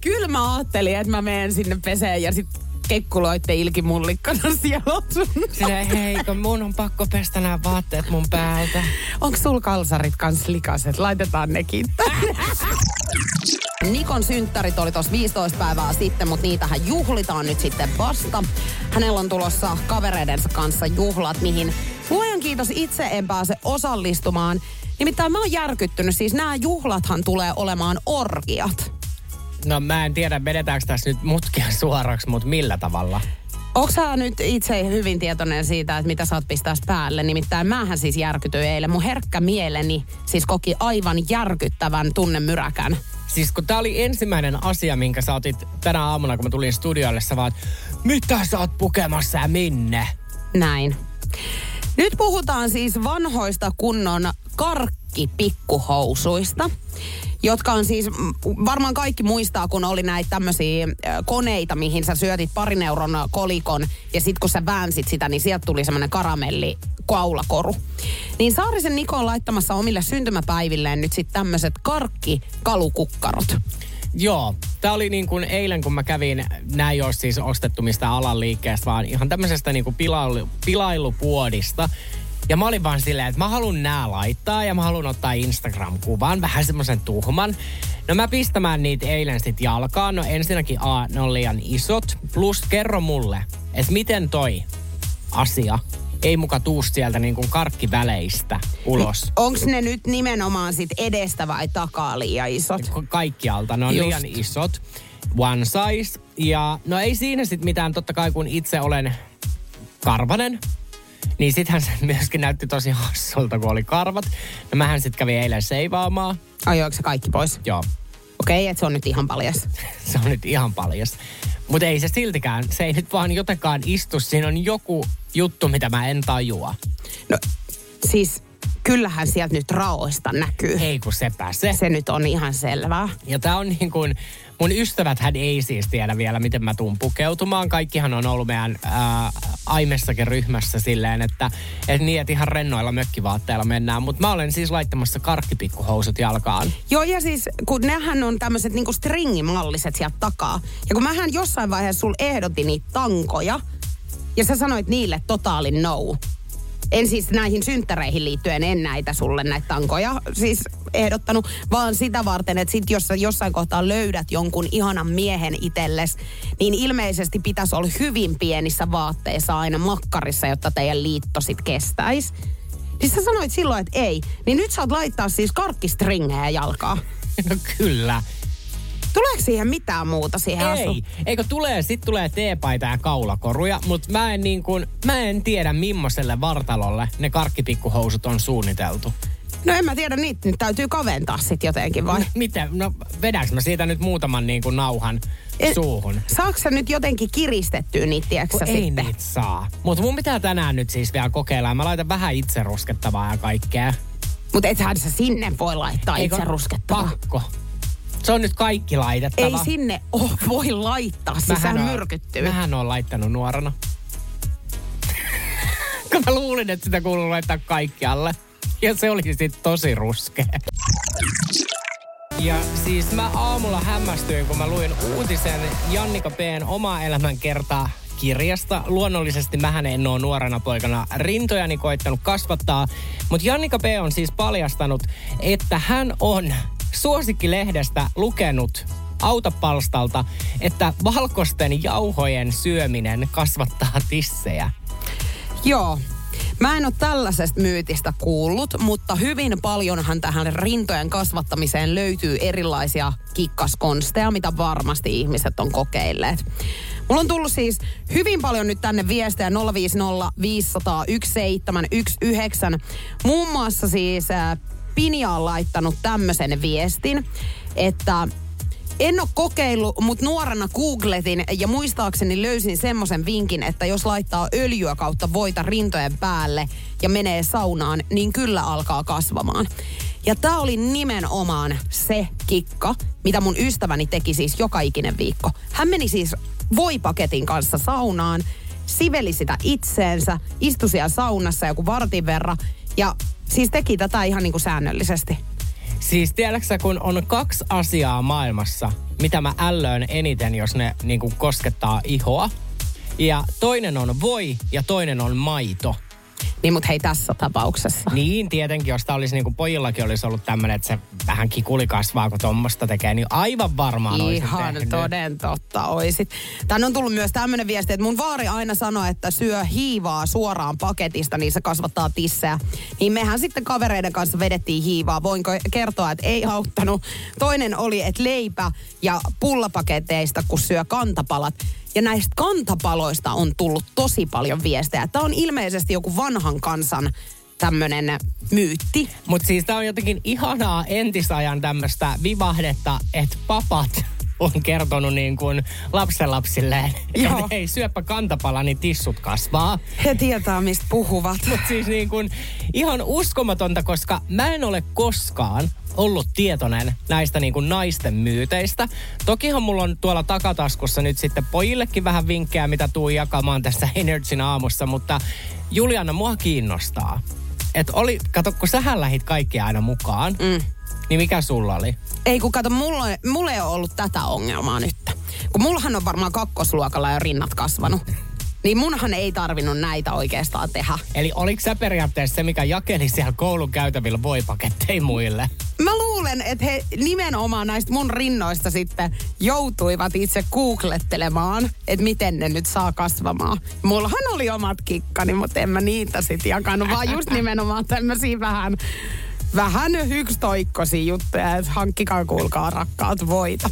Kyllä mä ajattelin, että mä menen sinne peseen ja sit kekkuloitte ilkimullikkana siellä on sun. Silleen, hei, kun mun on pakko pestä nämä vaatteet mun päältä. Onko sul kalsarit kans likaset? Laitetaan nekin tänne. Nikon synttärit oli tuossa 15 päivää sitten, mutta niitähän juhlitaan nyt sitten vasta. Hänellä on tulossa kavereidensa kanssa juhlat, mihin luojan kiitos itse en pääse osallistumaan. Nimittäin mä oon järkyttynyt, siis nämä juhlathan tulee olemaan orgiat. No mä en tiedä, vedetäänkö tässä nyt mutkia suoraksi, mutta millä tavalla? Onko sä nyt itse hyvin tietoinen siitä, että mitä sä oot pistää päälle? Nimittäin mähän siis järkytyin eilen. Mun herkkä mieleni siis koki aivan järkyttävän tunnemyräkän. Siis kun tää oli ensimmäinen asia, minkä sä otit tänä aamuna, kun mä tulin studiolle, sä vaan, mitä sä oot pukemassa ja minne? Näin. Nyt puhutaan siis vanhoista kunnon karkkipikkuhousuista, jotka on siis, varmaan kaikki muistaa, kun oli näitä tämmöisiä koneita, mihin sä syötit parin euron kolikon ja sit kun sä väänsit sitä, niin sieltä tuli semmoinen karamelli kaulakoru. Niin Saarisen Niko on laittamassa omille syntymäpäivilleen nyt sitten tämmöiset karkkikalukukkarot. Joo, tää oli niin kuin eilen, kun mä kävin, nää ei ole siis ostettu mistä alan liikkeestä, vaan ihan tämmöisestä niin kuin pilailu, pilailupuodista. Ja mä olin vaan silleen, että mä haluan nää laittaa ja mä haluan ottaa Instagram-kuvan, vähän semmoisen tuhman. No mä pistämään niitä eilen sit jalkaan. No ensinnäkin A, ne on liian isot. Plus kerro mulle, että miten toi asia ei muka tuu sieltä niin kuin karkkiväleistä ulos. Onks ne nyt nimenomaan sit edestä vai takaa liian isot? Ka- Kaikkialta. Ne on Just. Liian isot. One size. Ja no ei siinä sitten mitään, totta kai kun itse olen karvanen, niin sittenhän se myöskin näytti tosi hassulta, kun oli karvat. No mähän sitten kävin eilen seivaamaan. Ajoiko se kaikki pois? Joo. Okei, että se on nyt ihan paljas. se on nyt ihan paljas. Mutta ei se siltikään, se ei nyt vaan jotenkaan istu. Siinä on joku juttu, mitä mä en tajua. No siis kyllähän sieltä nyt raoista näkyy. Ei kun sepä se. Se nyt on ihan selvää. Ja tää on niin kuin, mun ystäväthän ei siis tiedä vielä, miten mä tuun pukeutumaan. Kaikkihan on ollut meidän ää, Aimessakin ryhmässä silleen, että et niin, että ihan rennoilla mökkivaatteilla mennään. Mutta mä olen siis laittamassa karkkipikkuhousut jalkaan. Joo, ja siis kun nehän on tämmöiset niinku stringimalliset sieltä takaa. Ja kun mähän jossain vaiheessa sul ehdotin niitä tankoja, ja sä sanoit niille totaalin no. En siis näihin synttäreihin liittyen en näitä sulle näitä tankoja siis ehdottanut, vaan sitä varten, että sit jos sä jossain kohtaa löydät jonkun ihanan miehen itelles, niin ilmeisesti pitäisi olla hyvin pienissä vaatteissa aina makkarissa, jotta teidän liitto sit kestäisi. Niin sä sanoit silloin, että ei. Niin nyt saat laittaa siis karkkistringejä jalkaa. No kyllä. Tuleeko siihen mitään muuta siihen Ei. asu? Eikö tulee, sit tulee teepaita ja kaulakoruja, mutta mä en niin kuin, mä en tiedä millaiselle vartalolle ne karkkipikkuhousut on suunniteltu. No en mä tiedä, niitä nyt täytyy kaventaa sit jotenkin vai? Miten? No vedäks mä siitä nyt muutaman niin kuin nauhan En- suuhun? Saatko sä nyt jotenkin kiristettyä niitä, tiedätkö sä ei sitten? niitä saa. Mutta mun pitää tänään nyt siis vielä kokeilla. Mä laitan vähän itse ruskettavaa ja kaikkea. Mutta ethän sä sinne voi laittaa Eikö- itse ruskettavaa. Pakko. Se on nyt kaikki laitettava. Ei sinne oh, voi laittaa, siis sehän oon- myrkyttyy. Mähän on laittanut nuorena. Kun mä luulin, että sitä kuuluu laittaa kaikkialle. Ja se oli sitten tosi ruskea. Ja siis mä aamulla hämmästyin, kun mä luin uutisen Jannika P:n oma elämän kertaa kirjasta. Luonnollisesti mähän en ole nuorena poikana rintojani koittanut kasvattaa, mutta Jannika P on siis paljastanut, että hän on suosikkilehdestä lukenut autopalstalta, että valkoisten jauhojen syöminen kasvattaa tissejä. Joo. Mä en ole tällaisesta myytistä kuullut, mutta hyvin paljonhan tähän rintojen kasvattamiseen löytyy erilaisia kikkaskonsteja, mitä varmasti ihmiset on kokeilleet. Mulla on tullut siis hyvin paljon nyt tänne viestejä 050 500 1719. Muun muassa siis Pinja on laittanut tämmöisen viestin, että en ole kokeillut, mutta nuorena googletin ja muistaakseni löysin semmoisen vinkin, että jos laittaa öljyä kautta voita rintojen päälle ja menee saunaan, niin kyllä alkaa kasvamaan. Ja tämä oli nimenomaan se kikka, mitä mun ystäväni teki siis joka ikinen viikko. Hän meni siis voipaketin kanssa saunaan, siveli sitä itseensä, istui siellä saunassa joku vartin verran ja siis teki tätä ihan niin kuin säännöllisesti. Siis tiedätkö kun on kaksi asiaa maailmassa, mitä mä ällöön eniten, jos ne niin kuin koskettaa ihoa. Ja toinen on voi ja toinen on maito. Niin mut hei tässä tapauksessa. Niin, tietenkin, jos tää olisi niin kuin pojillakin olisi ollut tämmöinen, että se vähän kikuli kasvaa, kun tuommoista tekee, niin aivan varmaan olisin Ihan tehnyt. toden totta oisit. Tänne on tullut myös tämmöinen viesti, että mun vaari aina sanoo, että syö hiivaa suoraan paketista, niin se kasvattaa tissejä. Niin mehän sitten kavereiden kanssa vedettiin hiivaa. Voinko kertoa, että ei auttanut. Toinen oli, että leipä ja pullapaketeista, kun syö kantapalat. Ja näistä kantapaloista on tullut tosi paljon viestejä. Tämä on ilmeisesti joku vanhan kansan tämmöinen myytti. Mutta siis tää on jotenkin ihanaa entisajan tämmöistä vivahdetta, että papat on kertonut niin kuin lapsenlapsilleen, Joo. että hei syöpä kantapala, niin tissut kasvaa. He tietää, mistä puhuvat. Mutta siis niin kuin ihan uskomatonta, koska mä en ole koskaan ollut tietoinen näistä niin kuin naisten myyteistä. Tokihan mulla on tuolla takataskussa nyt sitten pojillekin vähän vinkkejä, mitä tuu jakamaan tässä Energyn aamussa, mutta Juliana, mua kiinnostaa. Että oli, kato, kun sähän lähit kaikki aina mukaan, mm. Niin mikä sulla oli? Ei kun kato, mulla, mulla ei ole ollut tätä ongelmaa nyt. Kun mullahan on varmaan kakkosluokalla jo rinnat kasvanut. Niin munhan ei tarvinnut näitä oikeastaan tehdä. Eli oliko sä periaatteessa se, mikä jakeli siellä koulun käytävillä voipaketteja muille? Mä luulen, että he nimenomaan näistä mun rinnoista sitten joutuivat itse googlettelemaan, että miten ne nyt saa kasvamaan. Mullahan oli omat kikkani, mutta en mä niitä sitten jakanut, vaan just nimenomaan tämmöisiä vähän, vähän yksitoikkoisia juttuja, että hankkikaa kuulkaa rakkaat voita.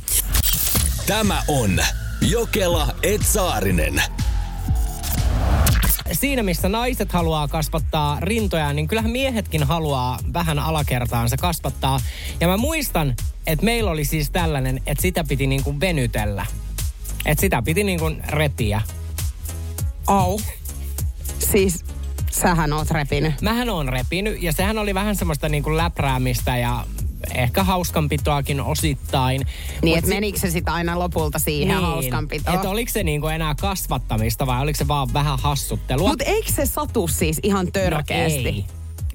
Tämä on Jokela Etsaarinen. siinä, missä naiset haluaa kasvattaa rintoja, niin kyllähän miehetkin haluaa vähän alakertaansa kasvattaa. Ja mä muistan, että meillä oli siis tällainen, että sitä piti niin kuin venytellä. Että sitä piti niin kuin repiä. Au. Siis sähän oot repinyt. Mähän on repinyt ja sehän oli vähän semmoista niin kuin läpräämistä ja ehkä hauskanpitoakin osittain. Niin, Mut että menikö se sitten aina lopulta siihen niin, hauskanpitoon? Että oliko se niinku enää kasvattamista vai oliko se vaan vähän hassuttelua? Mutta eikö se satu siis ihan törkeästi? No ei.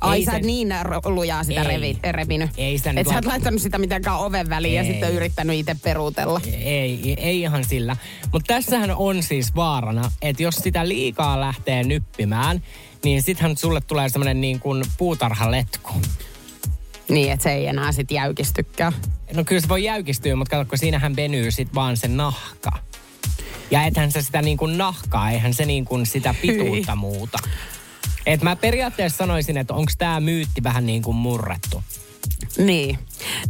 Ai Ei sä se- et niin lujaa sitä Ei. revi, repinyt. Ei sitä Et sä et laittanut sitä mitenkään oven väliin ja Ei. sitten yrittänyt itse peruutella. Ei, ei ihan sillä. Mutta tässähän on siis vaarana, että jos sitä liikaa lähtee nyppimään, niin sittenhän sulle tulee semmoinen niin kuin puutarhaletku. Niin, että se ei enää sit jäykistykään. No kyllä se voi jäykistyä, mutta katsokko, siinähän venyy sit vaan se nahka. Ja ethän se sitä niin kuin nahkaa, eihän se niin kuin sitä pituutta muuta. Et mä periaatteessa sanoisin, että onko tämä myytti vähän niin kuin murrettu. Niin.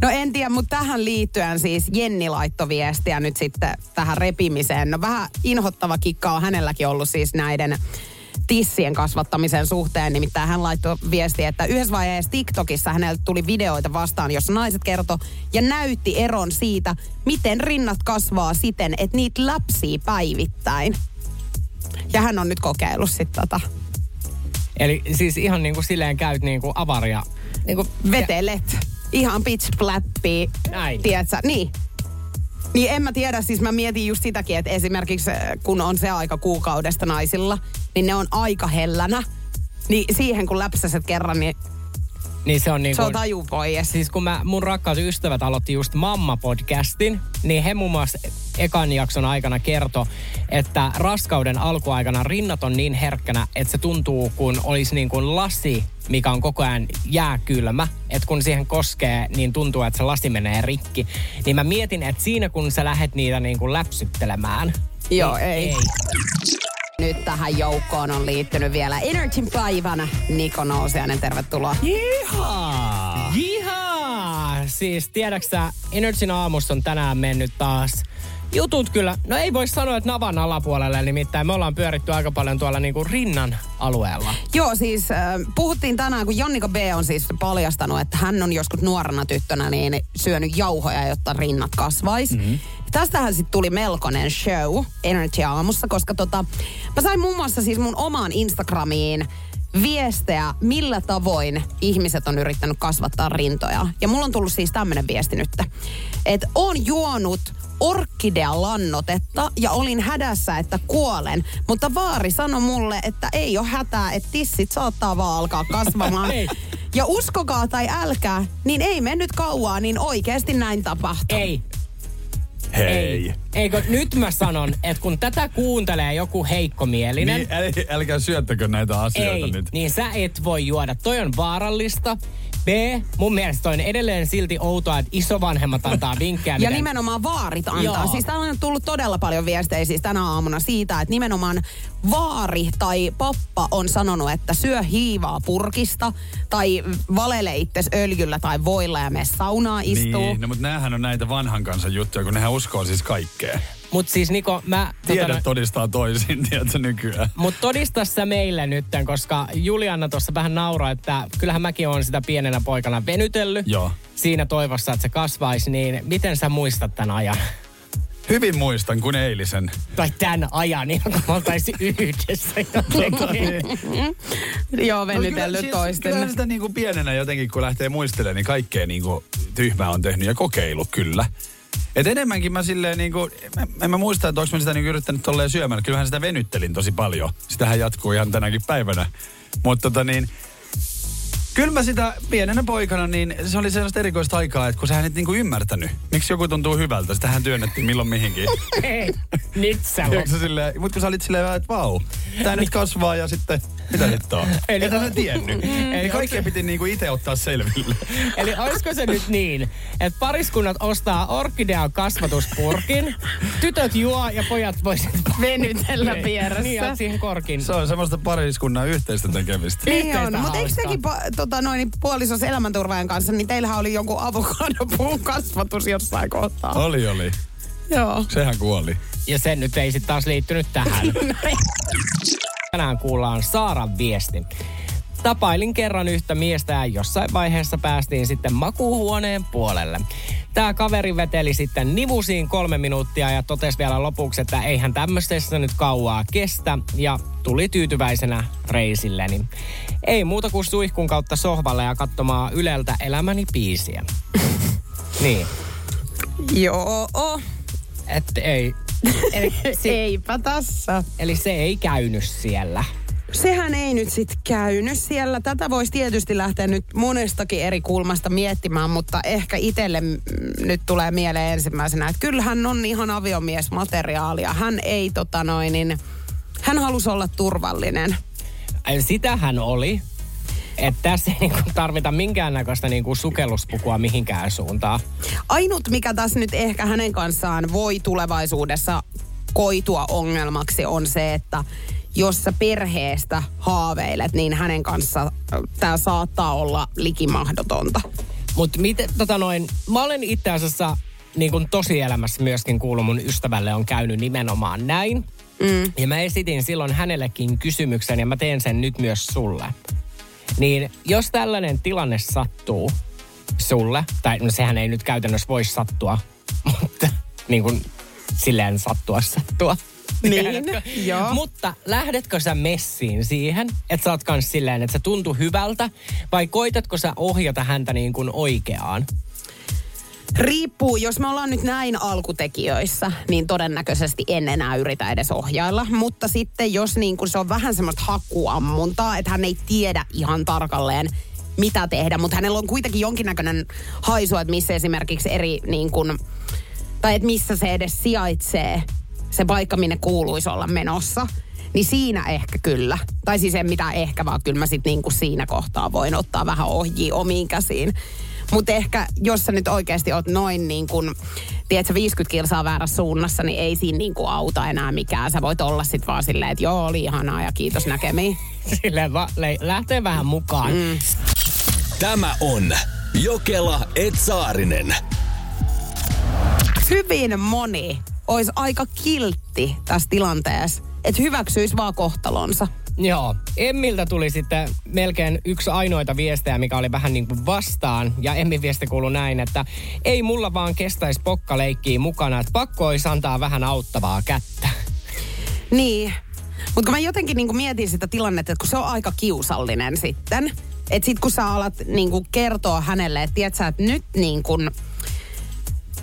No en tiedä, mutta tähän liittyen siis Jenni laittoi viestiä nyt sitten tähän repimiseen. No vähän inhottava kikka on hänelläkin ollut siis näiden tissien kasvattamisen suhteen. Nimittäin hän laittoi viestiä, että yhdessä vaiheessa TikTokissa hänelle tuli videoita vastaan, jossa naiset kertoi ja näytti eron siitä, miten rinnat kasvaa siten, että niitä läpsii päivittäin. Ja hän on nyt kokeillut sitten tota, Eli siis ihan niin kuin silleen käyt niin kuin avaria. Niin kuin vetelet. Ihan pitch flappia. Näin. Tiedätkö? Niin. Niin en mä tiedä, siis mä mietin just sitäkin, että esimerkiksi äh, kun on se aika kuukaudesta naisilla, niin ne on aika hellänä. Niin siihen kun läpsäset kerran, niin Niin se on niin se on kuin, taju pois. Siis kun mä, mun rakkaat ystävät aloitti just Mamma-podcastin, niin he muun muassa ekan jakson aikana kertoi, että raskauden alkuaikana rinnat on niin herkkänä, että se tuntuu kun olisi niin kuin lasi, mikä on koko ajan jääkylmä. Että kun siihen koskee, niin tuntuu, että se lasi menee rikki. Niin mä mietin, että siinä kun sä lähet niitä niin kuin läpsyttelemään. Joo, niin ei. Nyt tähän joukkoon on liittynyt vielä Energyn päivänä Niko Nousiainen, tervetuloa. Jihaa! Jihaa! Siis tiedäksä, Energyn aamussa on tänään mennyt taas jutut kyllä, no ei voi sanoa, että navan alapuolelle, nimittäin me ollaan pyöritty aika paljon tuolla niinku rinnan alueella. Joo, siis äh, puhuttiin tänään, kun Jonnika B on siis paljastanut, että hän on joskus nuorena tyttönä niin syönyt jauhoja, jotta rinnat kasvaisi. Mm-hmm. Tästähän sitten tuli melkoinen show Energy aamussa, koska tota, mä sain muun muassa siis mun omaan Instagramiin viestejä, millä tavoin ihmiset on yrittänyt kasvattaa rintoja. Ja mulla on tullut siis tämmönen viesti nyt, että on juonut orkidea-lannotetta ja olin hädässä, että kuolen. Mutta vaari sanoi mulle, että ei ole hätää, että tissit saattaa vaan alkaa kasvamaan. Ja uskokaa tai älkää, niin ei mennyt kauaa, niin oikeasti näin tapahtui. Ei, Hei. ei. Eikö nyt mä sanon, että kun tätä kuuntelee joku heikkomielinen, Niin, äl, älkää syöttäkö näitä asioita ei, nyt. niin sä et voi juoda. Toi on vaarallista. B, mun mielestä on edelleen silti outoa, että isovanhemmat antaa vinkkejä. Ja miten- nimenomaan vaarit antaa. Joo. Siis täällä on tullut todella paljon viestejä siis tänä aamuna siitä, että nimenomaan vaari tai pappa on sanonut, että syö hiivaa purkista tai valele itses öljyllä tai voilla ja mene saunaa istuu. Niin, no mutta näähän on näitä vanhan kansan juttuja, kun nehän uskoo siis kaikkea. Mut siis Niko, mä... Tiedät tota, todistaa toisin, tiedätkö nykyään. Mut todista sä meille nytten, koska Julianna tuossa vähän nauraa, että kyllähän mäkin on sitä pienenä poikana venytellyt. Joo. Siinä toivossa, että se kasvaisi, niin miten sä muistat tämän ajan? Hyvin muistan kuin eilisen. Tai tämän ajan, ihan kun me oltaisiin yhdessä jotenkin. Joo, venytellyt siis, toisten. Kyllä sitä niinku pienenä jotenkin, kun lähtee muistelemaan, niin kaikkea niinku tyhmää on tehnyt ja kokeilu kyllä. Et enemmänkin mä silleen niinku, en, en mä muista, että onko mä sitä niinku yrittänyt tolleen syömään. Kyllähän sitä venyttelin tosi paljon. Sitähän jatkuu ihan tänäkin päivänä. Mutta tota niin, Kyllä mä sitä pienenä poikana, niin se oli sellaista erikoista aikaa, että kun sä et niinku ymmärtänyt, miksi joku tuntuu hyvältä, sitähän työnnettiin milloin mihinkin. Ei, nyt sä silleen, mut kun sä olit silleen vähän, että vau, tää nyt kasvaa ja sitten, mitä nyt on? Eli- sä tiennyt. Eli Eli kaikkea piti niinku itse ottaa selville. Eli olisiko se nyt niin, että pariskunnat ostaa orkidean kasvatuspurkin, tytöt juo ja pojat voisit Venytellä Niin, vieressä. ja siihen korkin. Se on semmoista pariskunnan yhteistä tekemistä. Niin on, mutta eikö tekin pa- tota, noin, puolisos elämänturvaajan kanssa, niin teillähän oli jonkun avokadopuun kasvatus jossain kohtaa. Oli, oli. Joo. Sehän kuoli. Ja se nyt ei sitten taas liittynyt tähän. Tänään kuullaan Saaran viesti. Tapailin kerran yhtä miestä ja jossain vaiheessa päästiin sitten makuuhuoneen puolelle. Tämä kaveri veteli sitten nivusiin kolme minuuttia ja totesi vielä lopuksi, että eihän tämmöisessä nyt kauaa kestä ja tuli tyytyväisenä reisilleni. Ei muuta kuin suihkun kautta sohvalle ja katsomaan Yleltä elämäni biisiä. niin, Joo. että ei. Eli, si- Eipä tässä. eli se ei käynyt siellä. Sehän ei nyt sit käynyt siellä. Tätä voisi tietysti lähteä nyt monestakin eri kulmasta miettimään, mutta ehkä itselle nyt tulee mieleen ensimmäisenä, että kyllähän on ihan aviomiesmateriaalia. Hän ei tota noin, niin hän halusi olla turvallinen. Ai, Sitähän oli. Että tässä ei niinku tarvita minkäännäköistä niinku sukelluspukua mihinkään suuntaan. Ainut, mikä tässä nyt ehkä hänen kanssaan voi tulevaisuudessa koitua ongelmaksi, on se, että jos sä perheestä haaveilet, niin hänen kanssa tämä saattaa olla likimahdotonta. Mutta miten, tota noin, mä olen itse asiassa niin kuin tosielämässä myöskin kuullut mun ystävälle on käynyt nimenomaan näin. Mm. Ja mä esitin silloin hänellekin kysymyksen ja mä teen sen nyt myös sulle. Niin jos tällainen tilanne sattuu sulle, tai no sehän ei nyt käytännössä voi sattua, mutta niin kuin silleen sattua sattua. Niin, joo. Mutta lähdetkö sä messiin siihen, että sä oot kans silleen, että se tuntuu hyvältä, vai koitatko sä ohjata häntä niin kuin oikeaan? Riippuu, jos me ollaan nyt näin alkutekijöissä, niin todennäköisesti en enää yritä edes ohjailla. Mutta sitten jos niin kun se on vähän semmoista hakuammuntaa, että hän ei tiedä ihan tarkalleen, mitä tehdä, mutta hänellä on kuitenkin jonkinnäköinen haisu, että missä esimerkiksi eri niin kun, tai että missä se edes sijaitsee, se paikka, minne kuuluisi olla menossa. Niin siinä ehkä kyllä. Tai siis en mitään ehkä, vaan kyllä mä sit niinku siinä kohtaa voin ottaa vähän ohjia omiin käsiin. Mutta ehkä, jos sä nyt oikeasti oot noin niin kuin, tiedätkö, 50 kilsaa väärässä suunnassa, niin ei siinä niin kuin auta enää mikään. Sä voit olla sit vaan silleen, että joo, oli ihanaa ja kiitos näkemiin. Silleen va- le- lähtee vähän mukaan. Mm. Tämä on Jokela Etsaarinen. Hyvin moni olisi aika kiltti tässä tilanteessa, että hyväksyisi vaan kohtalonsa. Joo. Emmiltä tuli sitten melkein yksi ainoita viestejä, mikä oli vähän niin kuin vastaan. Ja Emmin viesti kuului näin, että ei mulla vaan kestäisi pokkaleikkiä mukana, että pakko olisi antaa vähän auttavaa kättä. Niin. Mutta kun mä jotenkin niinku mietin sitä tilannetta, että kun se on aika kiusallinen sitten. Että sit kun sä alat niinku kertoa hänelle, että tiedät sä, että nyt niin kuin,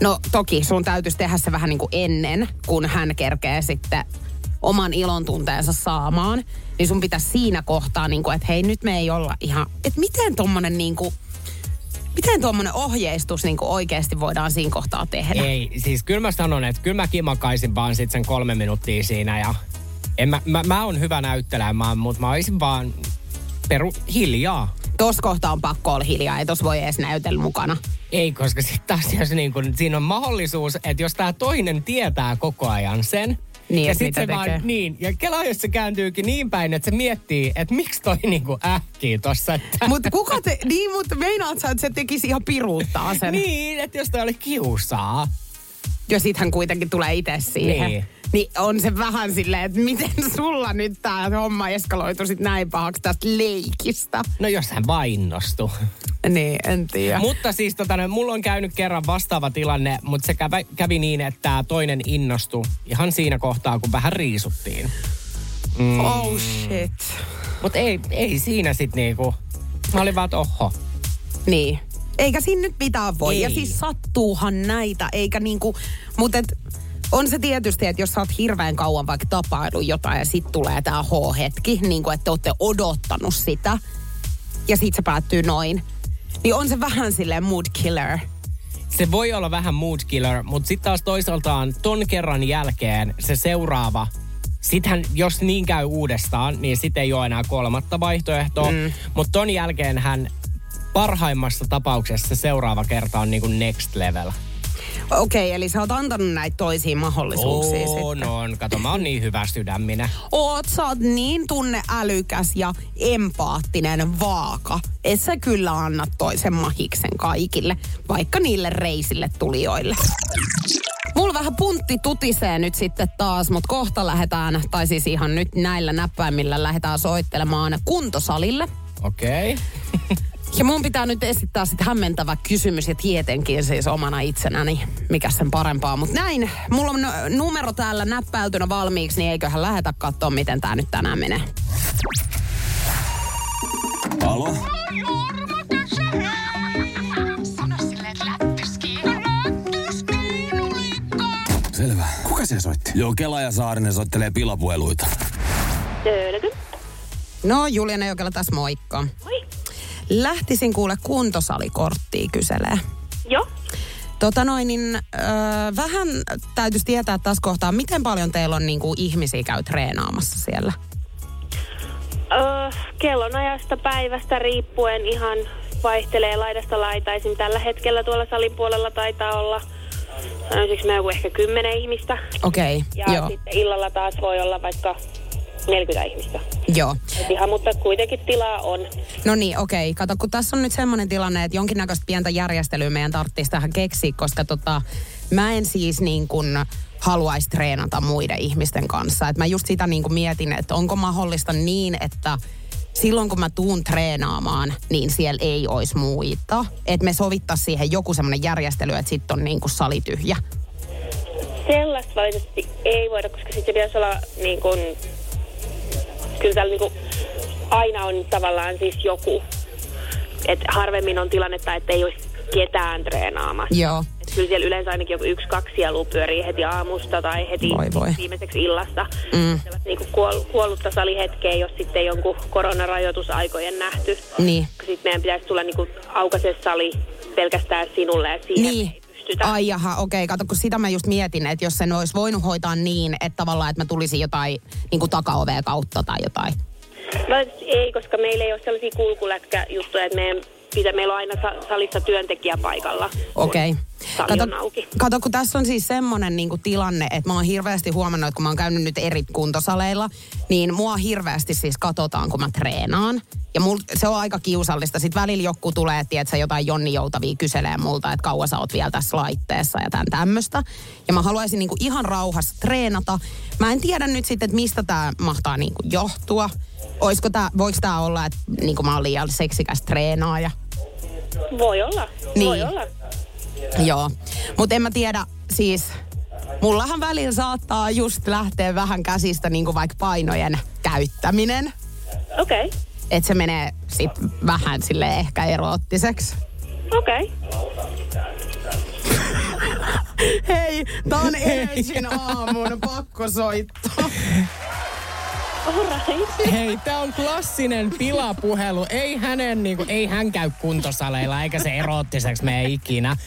No toki sun täytyisi tehdä se vähän niin kuin ennen, kun hän kerkee sitten oman ilon tunteensa saamaan. Niin sun pitäisi siinä kohtaa, niin kuin, että hei nyt me ei olla ihan... Että miten tommonen niin kuin, Miten tuommoinen ohjeistus niin oikeasti voidaan siinä kohtaa tehdä? Ei, siis kyllä mä sanon, että kyllä mä kimakaisin vaan sit sen kolme minuuttia siinä ja en mä, mä, mä oon hyvä näyttelemään, mutta mä olisin vaan peru hiljaa. Tuossa kohtaa on pakko olla hiljaa, ei tos voi edes näytellä mukana. Ei, koska sitten taas jos niin kun, siinä on mahdollisuus, että jos tämä toinen tietää koko ajan sen, Niin, ja et sit mitä se vaan, tekee. niin, ja Kela, jos se kääntyykin niin päin, että se miettii, että miksi toi niinku ähkii tossa. Että, Mutta kuka te... Niin, mutta meinaat sä, että se tekisi ihan piruuttaa sen? niin, että jos toi oli kiusaa. Ja sit hän kuitenkin tulee itse siihen. Niin. Niin on se vähän silleen, että miten sulla nyt tää homma eskaloitu sit näin pahaksi tästä leikistä. No jos hän vainnostuu. Niin, en tiedä. Mutta siis tota, no, mulla on käynyt kerran vastaava tilanne, mutta se kävi, kävi niin, että toinen innostui ihan siinä kohtaa, kun vähän riisuttiin. Mm. Oh shit. Mutta ei, ei siinä sit niinku, mä olin vaan, että oho. Niin. Eikä siinä nyt mitään voi. Ei. Ja siis sattuuhan näitä, eikä niinku... Mutta et, on se tietysti, että jos sä oot hirveän kauan vaikka tapailu jotain ja sit tulee tää H-hetki, niin kuin että te ootte odottanut sitä, ja sit se päättyy noin, niin on se vähän silleen mood killer. Se voi olla vähän mood killer, mutta sitten taas toisaaltaan ton kerran jälkeen se seuraava, sittenhän jos niin käy uudestaan, niin sitten ei ole enää kolmatta vaihtoehtoa. Mm. Mutta ton jälkeen hän parhaimmassa tapauksessa se seuraava kerta on niinku next level. Okei, okay, eli sä oot antanut näitä toisiin mahdollisuuksia On, sitten. on. Kato, mä oon niin hyvä sydäminen. Oot, sä oot niin tunneälykäs ja empaattinen vaaka, että sä kyllä annat toisen mahiksen kaikille, vaikka niille reisille tulijoille. Mulla vähän puntti tutisee nyt sitten taas, mutta kohta lähdetään, tai siis ihan nyt näillä näppäimillä lähdetään soittelemaan kuntosalille. Okei. Okay. Ja mun pitää nyt esittää sitten hämmentävä kysymys ja tietenkin siis omana itsenäni, mikä sen parempaa. Mutta näin, mulla on numero täällä näppäiltynä valmiiksi, niin eiköhän lähetä katsoa, miten tää nyt tänään menee. Alo? Selvä. Kuka se soitti? Joo, Kela ja Saarinen soittelee pilapueluita. No, Juliana Jokela tässä moikka. Moi. Lähtisin kuule kuntosalikorttia kyselee. Joo. Tota noin, niin öö, vähän täytyisi tietää tässä kohtaa, miten paljon teillä on niinku ihmisiä käy treenaamassa siellä? Öö, kellonajasta päivästä riippuen ihan vaihtelee laidasta laitaisin. Tällä hetkellä tuolla salin puolella taitaa olla sanoisinko mä joku ehkä kymmenen ihmistä. Okei, okay, Ja joo. sitten illalla taas voi olla vaikka 40 ihmistä. Joo. Et ihan, mutta kuitenkin tilaa on. No niin, okei. Kato, kun tässä on nyt semmoinen tilanne, että jonkinnäköistä pientä järjestelyä meidän tarvitsisi tähän keksiä, koska tota, mä en siis niin kuin haluaisi treenata muiden ihmisten kanssa. Et mä just sitä niin kuin mietin, että onko mahdollista niin, että silloin kun mä tuun treenaamaan, niin siellä ei olisi muita. Että me sovittaisiin siihen joku semmoinen järjestely, että sitten on niin kuin sali tyhjä. Sellaista valitettavasti ei voida, koska sitten pitäisi olla niin kuin, kyllä täällä niin kuin, aina on tavallaan siis joku. Että harvemmin on tilannetta, että ei olisi ketään treenaamassa. Joo. Et kyllä siellä yleensä ainakin joku yksi, kaksi sielua pyörii heti aamusta tai heti Voi voi. viimeiseksi illasta. Mm. Niin kuin kuol, kuollutta salihetkeä, jos sitten jonkun koronarajoitusaikojen nähty. Niin. Sitten meidän pitäisi tulla niin kuin aukaise sali pelkästään sinulle ja siihen Niin. Pystytä. Ai jaha, okei. Kato, kun sitä mä just mietin, että jos sen olisi voinut hoitaa niin, että tavallaan, että mä tulisin jotain niin kuin takaovea kautta tai jotain. Valitettavasti ei, koska meillä ei ole sellaisia kulkulätkäjuttuja, että meidän pitää, meillä on aina sa- salissa työntekijä paikalla. Okei. Sali Kato, kato, kun tässä on siis semmoinen niinku tilanne, että mä oon hirveästi huomannut, että kun mä oon käynyt nyt eri kuntosaleilla, niin mua hirveästi siis katsotaan, kun mä treenaan. Ja mul, se on aika kiusallista. Sitten välillä joku tulee, että jotain Jonni Joutavia kyselee multa, että kauan sä oot vielä tässä laitteessa ja tämän tämmöistä. Ja mä haluaisin niinku ihan rauhassa treenata. Mä en tiedä nyt sitten, että mistä tämä mahtaa niinku johtua. Oisko tää, voiko tämä olla, että niinku mä oon liian seksikäs treenaaja? Voi olla, Niin. voi olla. Joo, mutta en mä tiedä, siis mullahan välillä saattaa just lähteä vähän käsistä niin kuin vaikka painojen käyttäminen. Okei, okay. Että se menee sit vähän sille ehkä eroottiseksi. okei. Hei, tää on aamun pakkosoitto. Alright. Hei, tää on klassinen pilapuhelu. Ei hänen niinku, ei hän käy kuntosaleilla, eikä se eroottiseksi mene ikinä.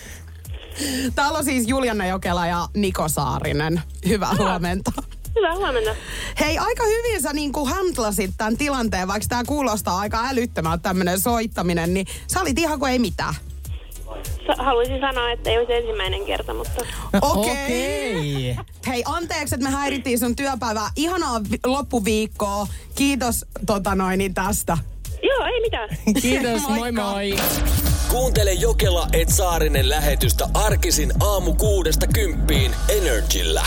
Täällä on siis Juliana Jokela ja Niko Saarinen. Hyvää huomenta. Hyvää huomenta. Hei, aika hyvin sä niin kuin handlasit tämän tilanteen, vaikka tämä kuulostaa aika älyttömältä tämmöinen soittaminen, niin sä olit ihan kuin ei mitään. Haluaisin sanoa, että ei olisi ensimmäinen kerta, mutta Okei. Okei. Hei, anteeksi, että me häirittiin sun työpäivää. Ihanaa vi- loppuviikkoa. Kiitos tota noin niin tästä. joo, ei mitään. Kiitos, moi moi. Kuuntele Jokela et Saarinen lähetystä arkisin aamu kuudesta kymppiin Energillä.